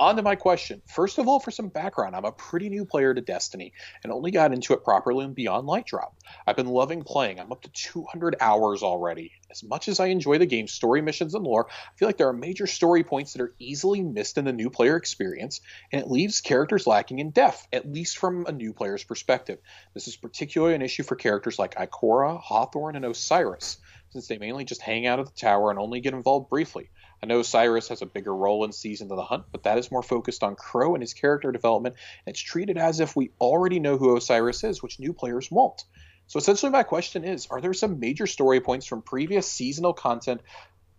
On to my question. First of all, for some background, I'm a pretty new player to Destiny and only got into it properly in Beyond Light Drop. I've been loving playing. I'm up to 200 hours already. As much as I enjoy the game's story missions and lore, I feel like there are major story points that are easily missed in the new player experience, and it leaves characters lacking in depth, at least from a new player's perspective. This is particularly an issue for characters like Ikora, Hawthorne, and Osiris, since they mainly just hang out at the tower and only get involved briefly. I know Osiris has a bigger role in Season of the Hunt, but that is more focused on Crow and his character development, and it's treated as if we already know who Osiris is, which new players won't. So essentially, my question is Are there some major story points from previous seasonal content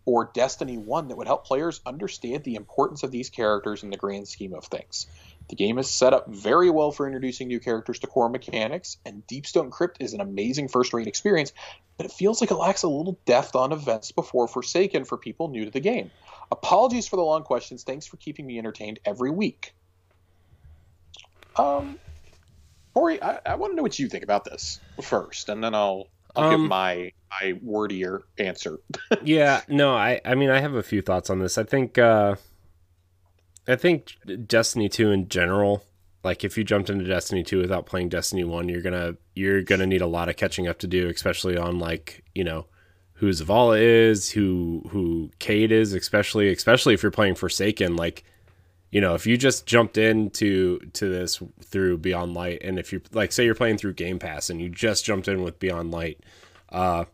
or Destiny 1 that would help players understand the importance of these characters in the grand scheme of things? The game is set up very well for introducing new characters to core mechanics, and Deep Stone Crypt is an amazing first rate experience, but it feels like it lacks a little depth on events before Forsaken for people new to the game. Apologies for the long questions. Thanks for keeping me entertained every week. Um, Corey, I, I want to know what you think about this first, and then I'll I'll um, give my my wordier answer. yeah, no, I I mean I have a few thoughts on this. I think uh I think Destiny 2 in general, like if you jumped into Destiny 2 without playing Destiny 1, you're going to you're going to need a lot of catching up to do, especially on like, you know, who Zavala is, who who Cayde is, especially especially if you're playing Forsaken, like you know, if you just jumped into to this through Beyond Light, and if you like, say you're playing through Game Pass and you just jumped in with Beyond Light, uh,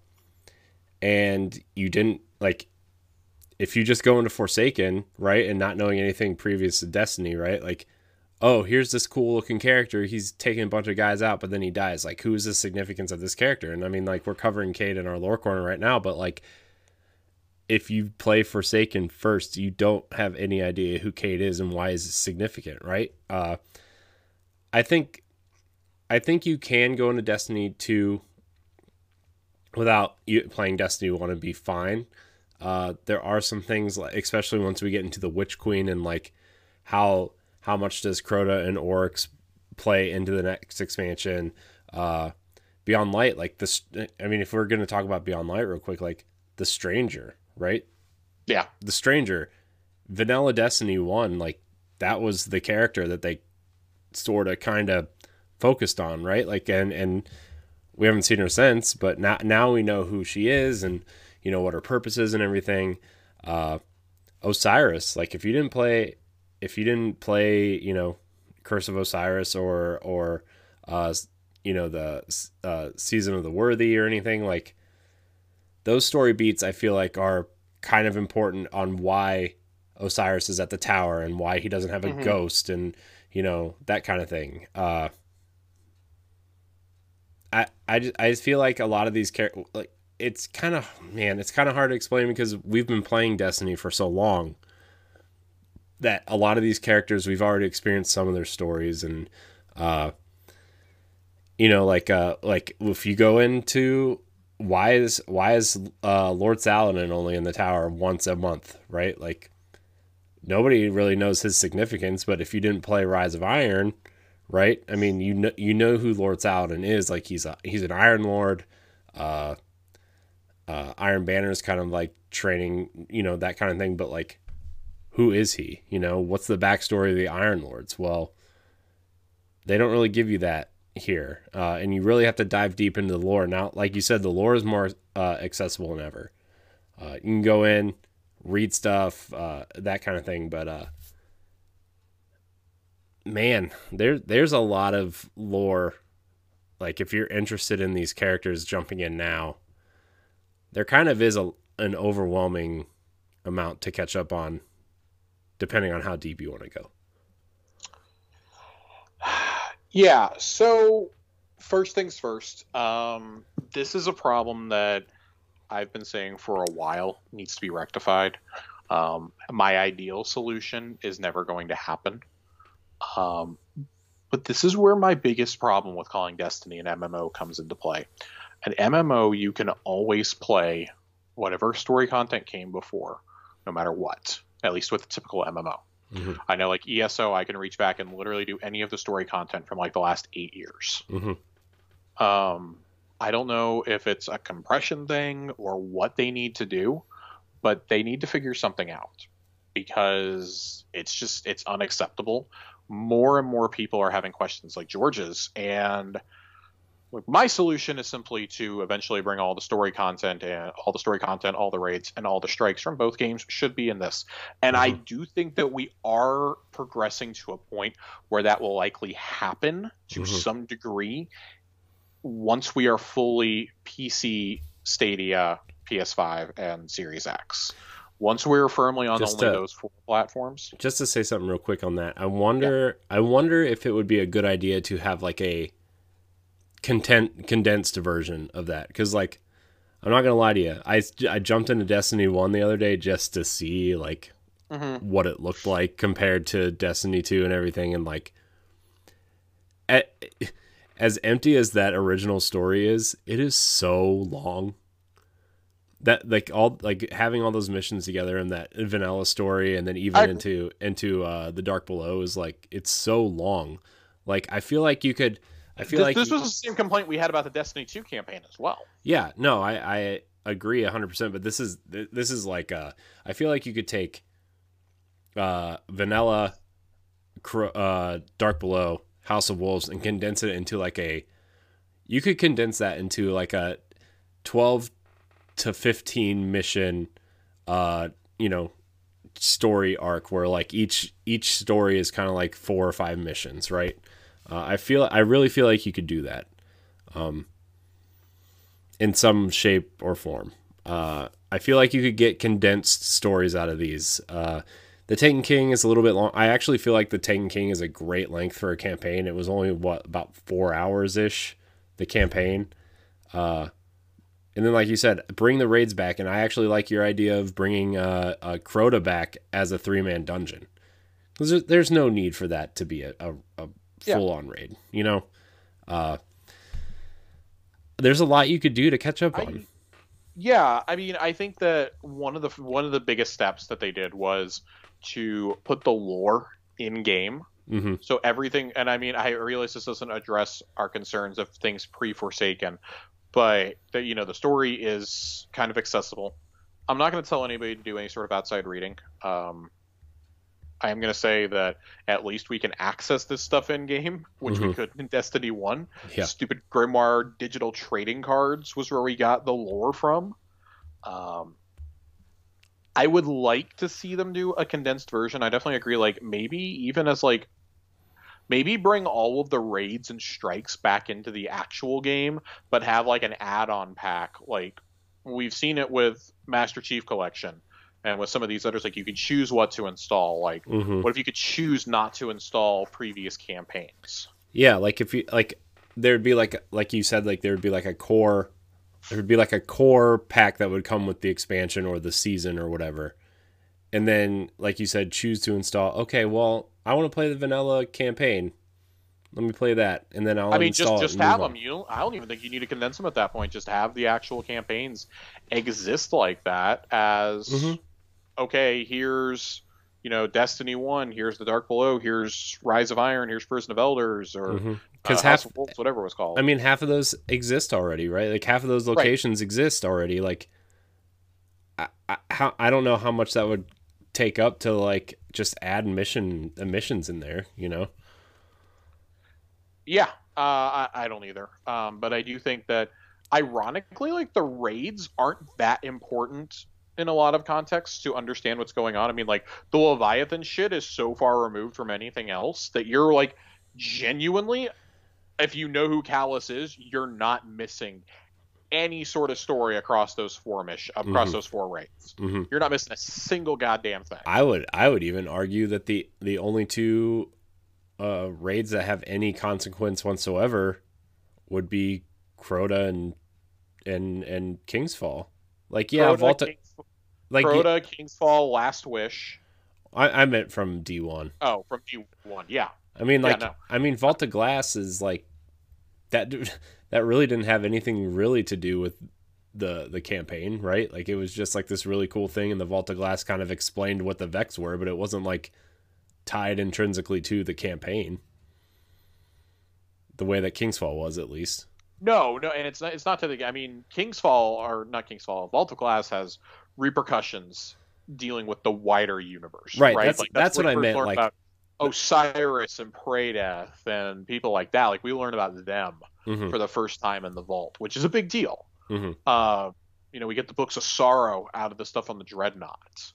and you didn't like, if you just go into Forsaken, right, and not knowing anything previous to Destiny, right, like, oh, here's this cool looking character, he's taking a bunch of guys out, but then he dies. Like, who is the significance of this character? And I mean, like, we're covering Cayde in our lore corner right now, but like if you play Forsaken first, you don't have any idea who Cayde is and why is it significant, right? Uh, I think, I think you can go into Destiny two without you playing Destiny one and be fine. Uh, there are some things, like, especially once we get into the Witch Queen and like how how much does Crota and Oryx play into the next expansion. Uh, Beyond Light, like this. I mean, if we're going to talk about Beyond Light real quick, like the Stranger, right? Yeah. The Stranger, Vanilla Destiny 1, like that was the character that they sort of kind of focused on, right? Like and and we haven't seen her since, but now now we know who she is and you know what her purpose is and everything. Uh Osiris, like if you didn't play if you didn't play, you know, Curse of Osiris or or uh you know the uh season of the worthy or anything like those story beats I feel like are kind of important on why Osiris is at the tower and why he doesn't have a mm-hmm. ghost and you know that kind of thing. Uh, I I just, I just feel like a lot of these characters like it's kind of man it's kind of hard to explain because we've been playing Destiny for so long that a lot of these characters we've already experienced some of their stories and uh you know like uh like if you go into why is why is uh, Lord Saladin only in the tower once a month, right? Like nobody really knows his significance, but if you didn't play Rise of Iron, right? I mean, you know you know who Lord Saladin is. Like he's a he's an Iron Lord. Uh, uh, Iron Banner is kind of like training, you know, that kind of thing. But like, who is he? You know, what's the backstory of the Iron Lords? Well, they don't really give you that here, uh, and you really have to dive deep into the lore. Now, like you said, the lore is more uh, accessible than ever. Uh, you can go in, read stuff, uh, that kind of thing, but uh, man, there there's a lot of lore. Like if you're interested in these characters jumping in now, there kind of is a an overwhelming amount to catch up on, depending on how deep you want to go. Yeah. So first things first. Um, this is a problem that I've been saying for a while needs to be rectified. Um, my ideal solution is never going to happen. Um, but this is where my biggest problem with calling Destiny an MMO comes into play. An MMO, you can always play whatever story content came before, no matter what, at least with a typical MMO. Mm-hmm. I know like ESO, I can reach back and literally do any of the story content from like the last eight years. Mm-hmm. Um, I don't know if it's a compression thing or what they need to do, but they need to figure something out because it's just it's unacceptable. More and more people are having questions like George's, and my solution is simply to eventually bring all the story content and all the story content, all the raids, and all the strikes from both games should be in this. And I do think that we are progressing to a point where that will likely happen to Mhm. some degree once we are fully PC, Stadia, PS5, and Series X. Once we're firmly on Just only to- those four platforms. just to say something real quick on that, I wonder I wonder if it would be a good idea to have like a content condensed version of that cuz like I'm not to lie to you. I I jumped into Destiny 1 the other day just to see like Mm-hmm. what it looked like compared to Destiny 2 and everything and like at, as empty as that original story is, it is so long. That like all like having all those missions together and that vanilla story and then even agree. into into uh the dark below is like it's so long. Like I feel like you could I feel this, like this was the same complaint we had about the Destiny 2 campaign as well. yeah, no, I I agree 100%, but this is this is like uh I feel like you could take uh vanilla uh Dark Below, House of Wolves and condense it into like a you could condense that into like a 12 to 15 mission uh you know story arc where like each each story is kind of like four or five missions, right? Uh, I feel I really feel like you could do that. Um in some shape or form. Uh, I feel like you could get condensed stories out of these. Uh, the Taken King is a little bit long. I actually feel like the Taken King is a great length for a campaign. It was only what about four hours ish, the campaign. Uh, and then, like you said, bring the raids back. And I actually like your idea of bringing uh, uh, Crota back as a three man dungeon. Because there's, no need for that to be a, a, a Yeah. full on raid. You know, uh, there's a lot you could do to catch up I- on. Yeah, I mean, I think that one of the one of the biggest steps that they did was to put the lore in game. hmm So everything, and I mean, I realize this doesn't address our concerns of things pre-Forsaken, but that you know the story is kind of accessible. I'm not going to tell anybody to do any sort of outside reading. Um, I am going to say that at least we can access this stuff in game, which we Mhm. couldn't in Destiny One. Yeah. Stupid Grimoire digital trading cards was where we got the lore from. Um, I would like to see them do a condensed version. I definitely agree. Like maybe even as like maybe bring all of the raids and strikes back into the actual game, but have like an add-on pack. Like we've seen it with Master Chief Collection and with some of these others. Like you can choose what to install. Like hmm what if you could choose not to install previous campaigns? Yeah, like if you like, there'd be like like you said, like there would be like a core, there would be like a core pack that would come with the expansion or the season or whatever, and then like you said, choose to install. Okay, well, I want to play the vanilla campaign. Let me play that, and then I'll I mean, just just have on. them. You, I don't even think you need to condense them at that point. Just have the actual campaigns exist like that. As Mhm. Okay, here's you know Destiny One. Here's the Dark Below. Here's Rise of Iron. Here's Prison of Elders or Because uh, Mm-hmm. half, of Wolves, whatever it was called. I mean, half of those exist already, right? Like half of those Right. locations exist already. Like, I, I, how, I don't know how much that would take up to like just add mission emissions in there. You know? Yeah, uh, I, I don't either. Um, but I do think that, ironically, like the raids aren't that important in a lot of contexts to understand what's going on. I mean, like the Leviathan shit is so far removed from anything else that you're like genuinely, if you know who Calus is, you're not missing any sort of story across those four mission across Mhm. those four raids. hmm You're not missing a single goddamn thing. I would I would even argue that the the only two uh, raids that have any consequence whatsoever would be Crota and and and King's Fall. Like yeah, Crota, Volta. Like Crota, King's Fall, Last Wish. I, I meant from D one. Oh, from D1. Yeah. I mean, Yeah, like, no. I mean, Vault of Glass is like that. That really didn't have anything really to do with the the campaign, right? Like, it was just like this really cool thing, and the Vault of Glass kind of explained what the Vex were, but it wasn't like tied intrinsically to the campaign, the way that King's Fall was, at least. No, no, and it's not. It's not to the. I mean, King's Fall or not King's Fall. Vault of Glass has repercussions dealing with the wider universe. Right, Right. that's- like, that's what I meant, like- about Osiris and Praedyth and people like that. Like we learn about them Mhm. for the first time in the vault, which is a big deal. Mhm. Uh, you know, we get the books of sorrow out of the stuff on the dreadnought.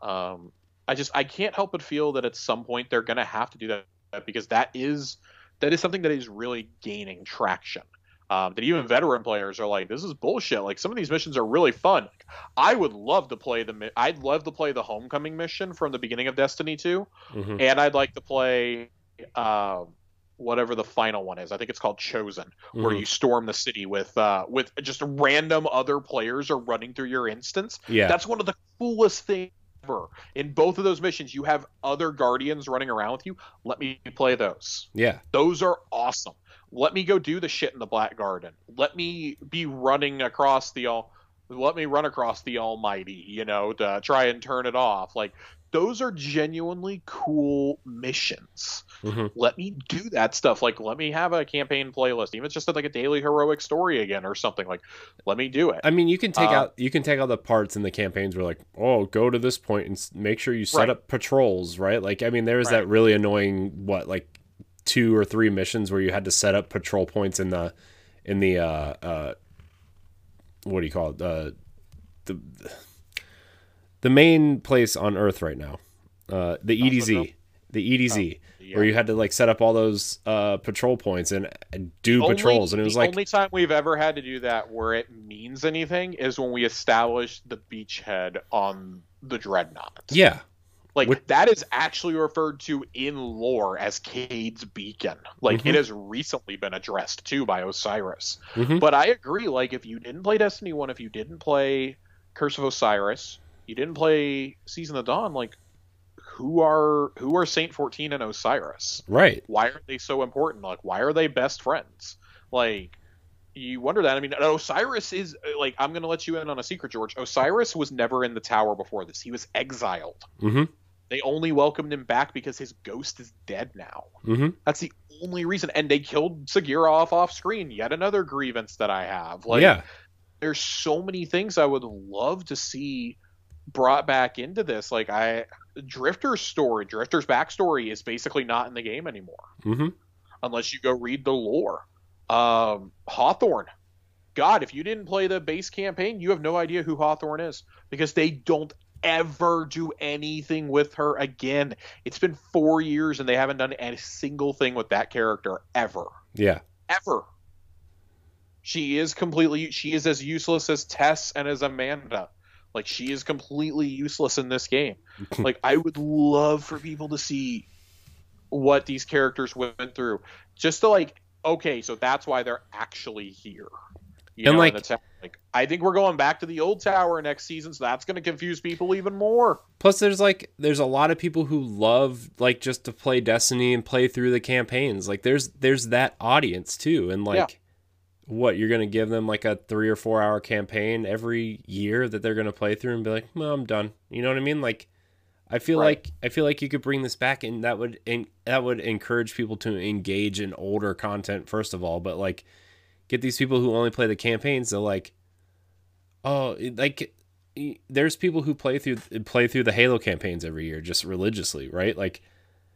Um, I just I can't help but feel that at some point they're gonna have to do that because that is that is something that is really gaining traction. Um, that even veteran players are like, this is bullshit. Like some of these missions are really fun. I would love to play the I'd love to play the homecoming mission from the beginning of Destiny 2 Mhm. and I'd like to play uh, whatever the final one is. I think it's called Chosen, where Mhm. you storm the city with uh, with just random other players are running through your instance. Yeah. That's one of the coolest things ever. In both of those missions, you have other guardians running around with you. Let me play those. yeah. Those are awesome. Let me go do the shit in the Black Garden. Let me be running across the all. Let me run across the Almighty, you know, to try and turn it off. Like those are genuinely cool missions. Mhm. Let me do that stuff. Like let me have a campaign playlist, even just like a daily heroic story again or something. Like let me do it. I mean, you can take Uh, out you can take out the parts in the campaigns where like, oh, go to this point and make sure you set Right. up patrols, right? Like, I mean, there's was that really annoying what like two or three missions where you had to set up patrol points in the in the uh uh what do you call it uh the the main place on Earth right now, uh the EDZ, the EDZ. Yeah. Where you had to like set up all those uh, patrol points and, and do Only- patrols, and it was the like, the only time we've ever had to do that where it means anything is when we established the beachhead on the dreadnought. yeah, Like With- that is actually referred to in lore as Cayde's beacon. Like Mhm. it has recently been addressed too by Osiris. Mhm. But I agree. Like if you didn't play Destiny One, if you didn't play Curse of Osiris, you didn't play Season of Dawn. Like who are who are Saint Fourteen and Osiris? right. why are they so important? Like, why are they best friends? Like, you wonder that. I mean, Osiris is like, I'm going to let you in on a secret, George. Osiris was never in the tower before this. He was exiled. hmm They only welcomed him back because his ghost is dead now. hmm That's the only reason. And they killed Sagira off off screen. Yet another grievance that I have. Like, yeah. there's so many things I would love to see brought back into this. Like, I Drifter's story, Drifter's backstory is basically not in the game anymore hmm unless you go read the lore. Um, Hawthorne. God, if you didn't play the base campaign, you have no idea who Hawthorne is because they don't ever do anything with her again. It's been four years and they haven't done a single thing with that character ever. Yeah. Ever. She is completely, she is as useless as Tess and as Amanda. Like, she is completely useless in this game. like, I would love for people to see what these characters went through just to like okay so that's why they're actually here you And, know, like- in the tower. Like i think we're going back to the old tower next season so that's going to confuse people even more Plus, there's like there's a lot of people who love like just to play Destiny and play through the campaigns. Like there's there's that audience too, and like Yeah. what you're gonna give them like a three or four hour campaign every year that they're gonna play through and be like, well, I'm done. You know what I mean? Like, I feel Right. like I feel like you could bring this back, and that would and that would encourage people to engage in older content first of all, but like get these people who only play the campaigns to like, oh, like there's people who play through play through the Halo campaigns every year just religiously, right? Like,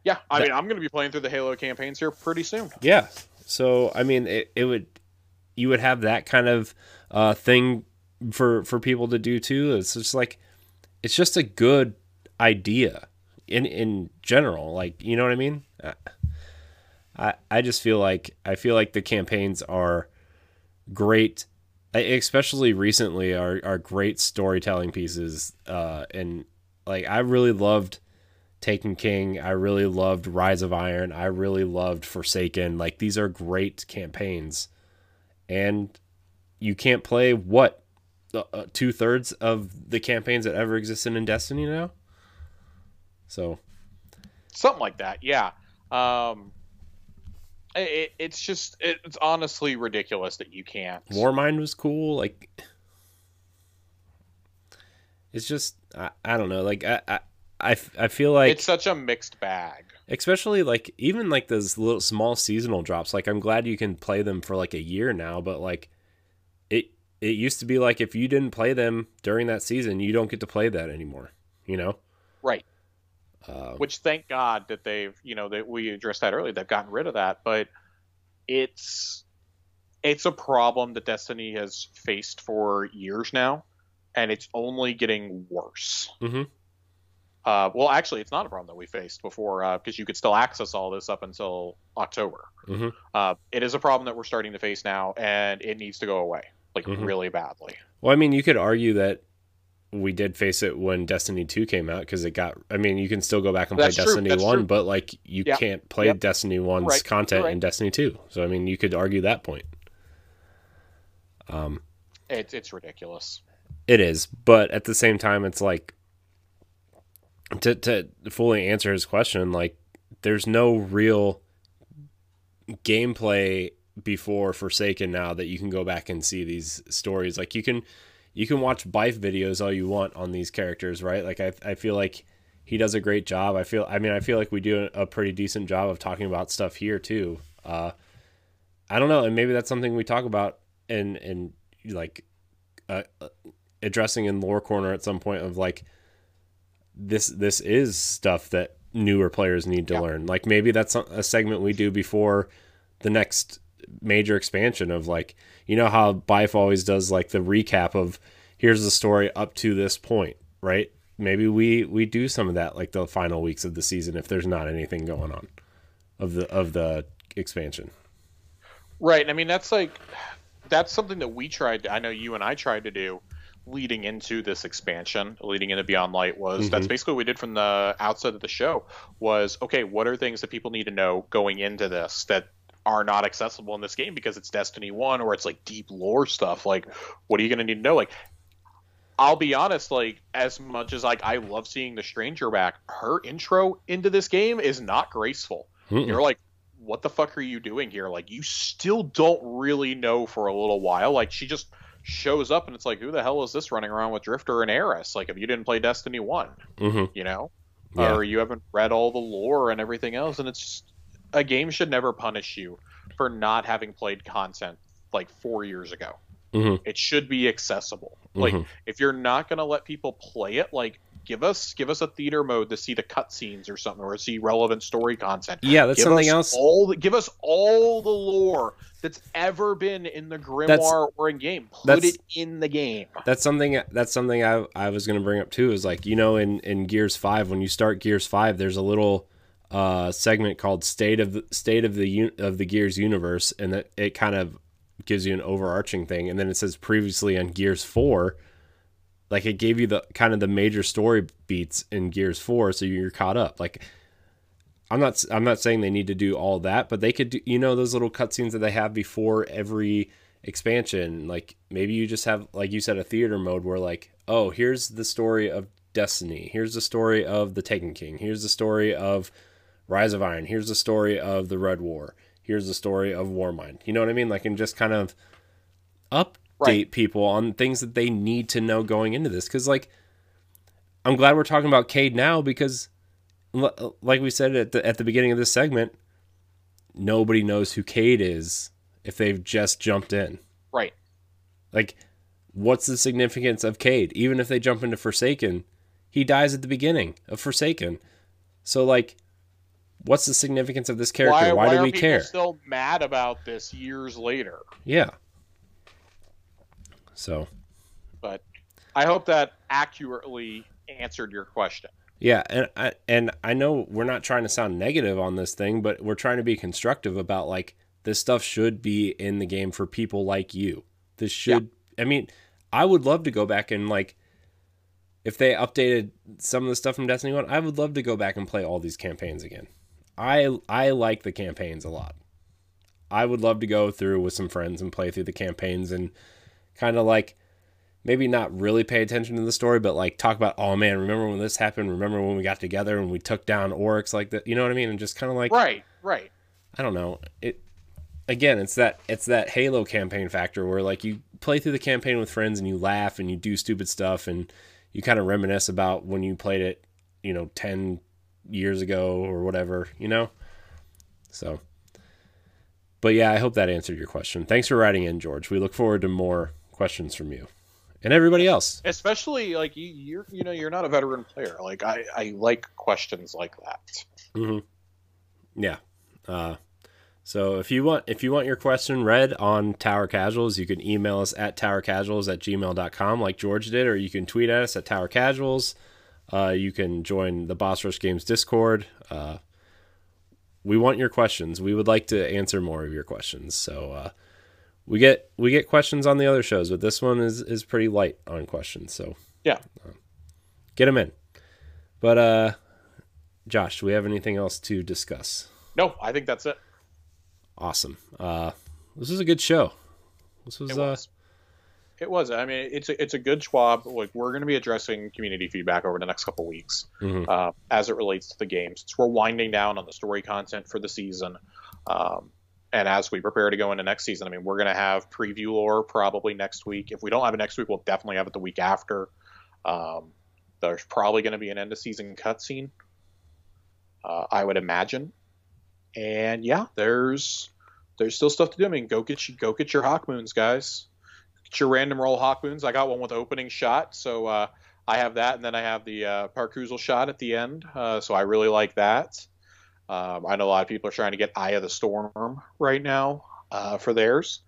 yeah i That- mean i'm going to be playing through the halo campaigns here pretty soon yeah. So I mean, it, it would you would have that kind of uh, thing for for people to do too. It's just like it's just a good idea in in general. Like you know what I mean? I- I just feel like I feel like the campaigns are great, especially recently are are great storytelling pieces. Uh, and like I really loved Taken King. I really loved Rise of Iron. I really loved Forsaken. Like these are great campaigns, and you can't play what uh, two thirds of the campaigns that ever existed in Destiny now. So something like that yeah um it, it's just it's honestly ridiculous that you can't Warmind was cool. Like it's just I, I don't know. Like I—I—I feel like it's such a mixed bag especially like even like those little small seasonal drops like i'm glad you can play them for like a year now but like it it used to be like if you didn't play them during that season you don't get to play that anymore you know? Right. Uh, Which thank God that they've, you know, that we addressed that earlier. They've gotten rid of that, but it's it's a problem that Destiny has faced for years now, and it's only getting worse. Mm-hmm. Uh, well, actually, it's not a problem that we faced before because you could still access all this up until October. Mhm. Uh, it is a problem that we're starting to face now, and it needs to go away, like Mhm. really badly. well, I mean, you could argue that we did face it when Destiny 2 came out because it got, I mean, you can still go back and play true, Destiny that's 1, true. but like you can't play yep. Destiny 1's Right, content right. in Destiny 2. So, I mean, you could argue that point. Um, It's it's ridiculous. It is, but at the same time, it's like to to fully answer his question, like there's no real gameplay before Forsaken now that you can go back and see these stories. Like you can you can watch Byf videos all you want on these characters, right? Like I I feel like he does a great job. I feel I mean I feel like we do a pretty decent job of talking about stuff here too. Uh I don't know, and maybe that's something we talk about and and like uh, uh, addressing in lore corner at some point of like this this is stuff that newer players need to Yeah. learn. Like maybe that's a a segment we do before the next major expansion of like you know how Byf always does like the recap of here's the story up to this point, right? Maybe we we do some of that like the final weeks of the season if there's not anything going on of the of the expansion. Right. I mean, that's like that's something that we tried. I know you and I tried to do leading into this expansion, leading into Beyond Light. Was that's Mhm. basically what we did from the outset of the show. Was okay. What are things that people need to know going into this that are not accessible in this game because it's Destiny One or it's like deep lore stuff. Like, what are you going to need to know? Like, I'll be honest. Like, as much as like I love seeing the Stranger back, her intro into this game is not graceful Mm-mm. you're like what the fuck are you doing here like you still don't really know for a little while like she just shows up and it's like who the hell is this running around with drifter and Eris? like if you didn't play destiny 1 Mhm. you know Yeah. or you haven't read all the lore and everything else and it's just a game should never punish you for not having played content like four years ago Mhm. it should be accessible like Mhm. if you're not going to let people play it like give us give us a theater mode to see the cutscenes or something or see relevant story content Yeah, that's give something else. All the, give us all the lore that's ever been in the grimoire or in game. Put it in the game. That's something. That's something I I was going to bring up too. Is like you know in in Gears Five when you start Gears Five, there's a little uh, segment called "State of the State of the Un- of the Gears Universe," and that it kind of gives you an overarching thing, and then it says previously on Gears Four. Like it gave you the kind of the major story beats in Gears Four, so you're caught up. Like I'm not I'm not saying they need to do all that, but they could do you know those little cutscenes that they have before every expansion. Like maybe you just have like you said a theater mode where like oh here's the story of Destiny, here's the story of the Taken King, here's the story of Rise of Iron, here's the story of the Red War, here's the story of Warmind. You know what I mean? Like and just kind of update Right. people on things that they need to know going into this because like I'm glad we're talking about Cayde now because like we said at the at the beginning of this segment, nobody knows who Cayde is if they've just jumped in. Right. Like, what's the significance of Cayde? Even if they jump into Forsaken, he dies at the beginning of Forsaken. So like, what's the significance of this character? Why, do are we people care? Still mad about this years later, Yeah. So but I hope that accurately answered your question. Yeah, and I and I know we're not trying to sound negative on this thing, but we're trying to be constructive about like this stuff should be in the game for people like you. This should I mean, I would love to go back and like if they updated some of the stuff from Destiny 1, I would love to go back and play all these campaigns again. I I like the campaigns a lot. I would love to go through with some friends and play through the campaigns and kind of like maybe not really pay attention to the story, but like talk about, oh man, remember when this happened? Remember when we got together and we took down Oryx like that? You know what I mean? And just kind of like, Right, right. I don't know. It again, it's that it's that Halo campaign factor where like you play through the campaign with friends and you laugh and you do stupid stuff and you kind of reminisce about when you played it, you know, ten years ago or whatever, you know. So, but yeah, I hope that answered your question. Thanks for writing in, George. We look forward to more questions from you. and everybody else. Especially like you, you're, you know, you're not a veteran player. Like I, I like questions like that. Mm-hmm. Yeah. Uh, so if you want if you want your question read on Tower Casuals, you can email us at towercasuals at gmail.com like George did, or you can tweet at us at Tower Casuals. Uh, you can join the Boss Rush Games Discord. Uh, we want your questions. We would like to answer more of your questions. So uh, we get we get questions on the other shows, but this one is is pretty light on questions. So yeah, uh, get them in. But uh, Josh, do we have anything else to discuss? No, I think that's it. Awesome. Uh, this was a good show. This was, it was. Uh, it was. I mean, it's a, it's a good Schwab. Like we're going to be addressing community feedback over the next couple weeks mm-hmm. uh, as it relates to the games. So we're winding down on the story content for the season, um, and as we prepare to go into next season, I mean, we're going to have preview lore probably next week. If we don't have it next week, we'll definitely have it the week after. Um, there's probably going to be an end of season cutscene. Uh, I would imagine, and yeah, there's there's still stuff to do. I mean, go get you go get your Hawkmoons, guys your random roll Hawkmoons. I got one with opening shot, so uh, I have that, and then I have the uh, shot at the end. Uh, so I really like that. Um, I know a lot of people are trying to get Eye of the Storm right now uh, for theirs.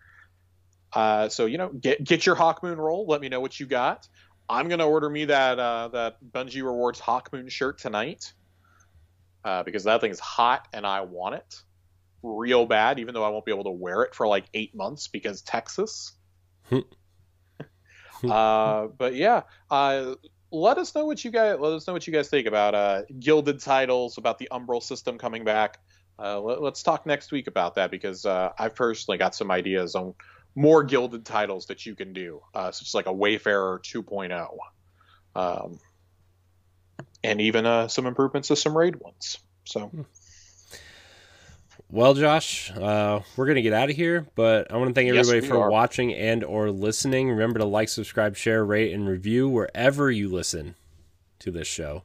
Uh, so you know, get get your Hawkmoon roll. Let me know what you got. I'm gonna order me that uh, that Bungie Rewards Hawkmoon shirt tonight uh, because that thing is hot and I want it real bad. Even though I won't be able to wear it for like eight months because Texas. uh, but yeah, uh, let us know what you guys let us know what you guys think about uh, gilded titles, about the Umbral system coming back. Uh, let, us talk next week about that because uh, I've personally got some ideas on more gilded titles that you can do, uh, such as like a Wayfarer 2.0, um, and even uh, some improvements to some raid ones. So. Well, Josh, uh, we're gonna get out of here, but I want to thank everybody yes, for are. watching and or listening. Remember to like, subscribe, share, rate, and review wherever you listen to this show.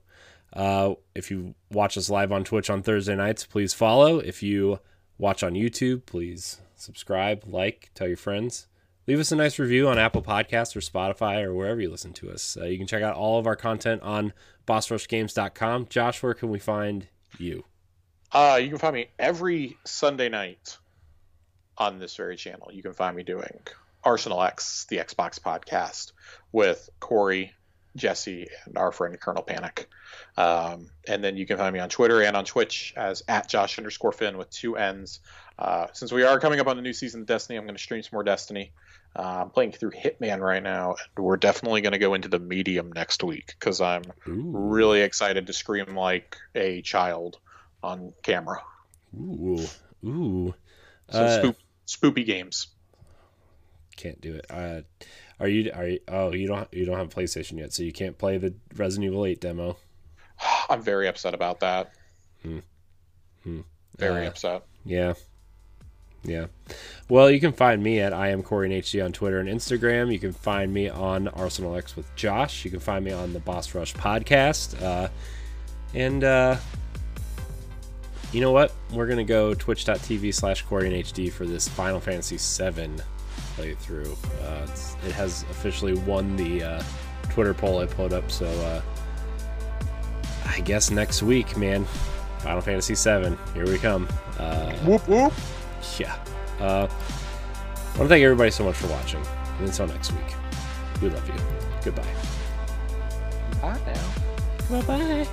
Uh, if you watch us live on Twitch on Thursday nights, please follow. If you watch on YouTube, please subscribe, like, tell your friends. Leave us a nice review on Apple Podcasts or Spotify or wherever you listen to us. Uh, you can check out all of our content on BossRushGames.com. Josh, where can we find you? Uh, you can find me every Sunday night on this very channel. You can find me doing Arsenal X, the Xbox podcast, with Corey, Jesse, and our friend Colonel Panic. Um, and then you can find me on Twitter and on Twitch as at Josh underscore Finn with two N's. Uh, since we are coming up on the new season of Destiny, I'm going to stream some more Destiny. Uh, I'm playing through Hitman right now, and we're definitely going to go into the medium next week because I'm Ooh. really excited to scream like a child on camera. Ooh, ooh. So uh, spoop, spoopy games. Can't do it. Uh, are you? Are you? Oh, you don't. You don't have PlayStation yet, so you can't play the Resident Evil Eight demo. I'm very upset about that. Hmm. Hmm. Very uh, upset. Yeah. Yeah. Well, you can find me at I am Corey HD on Twitter and Instagram. You can find me on Arsenal X with Josh. You can find me on the Boss Rush podcast. Uh, and uh, you know what? We're gonna go twitch.tv slash Corey HD for this Final Fantasy VII playthrough. Uh, it has officially won the uh, Twitter poll I put up, so uh, I guess next week, man. Final Fantasy VII, here we come. Uh, whoop whoop. Yeah. Uh, I want to thank everybody so much for watching, and until next week, we love you. Goodbye. Bye now. Bye bye.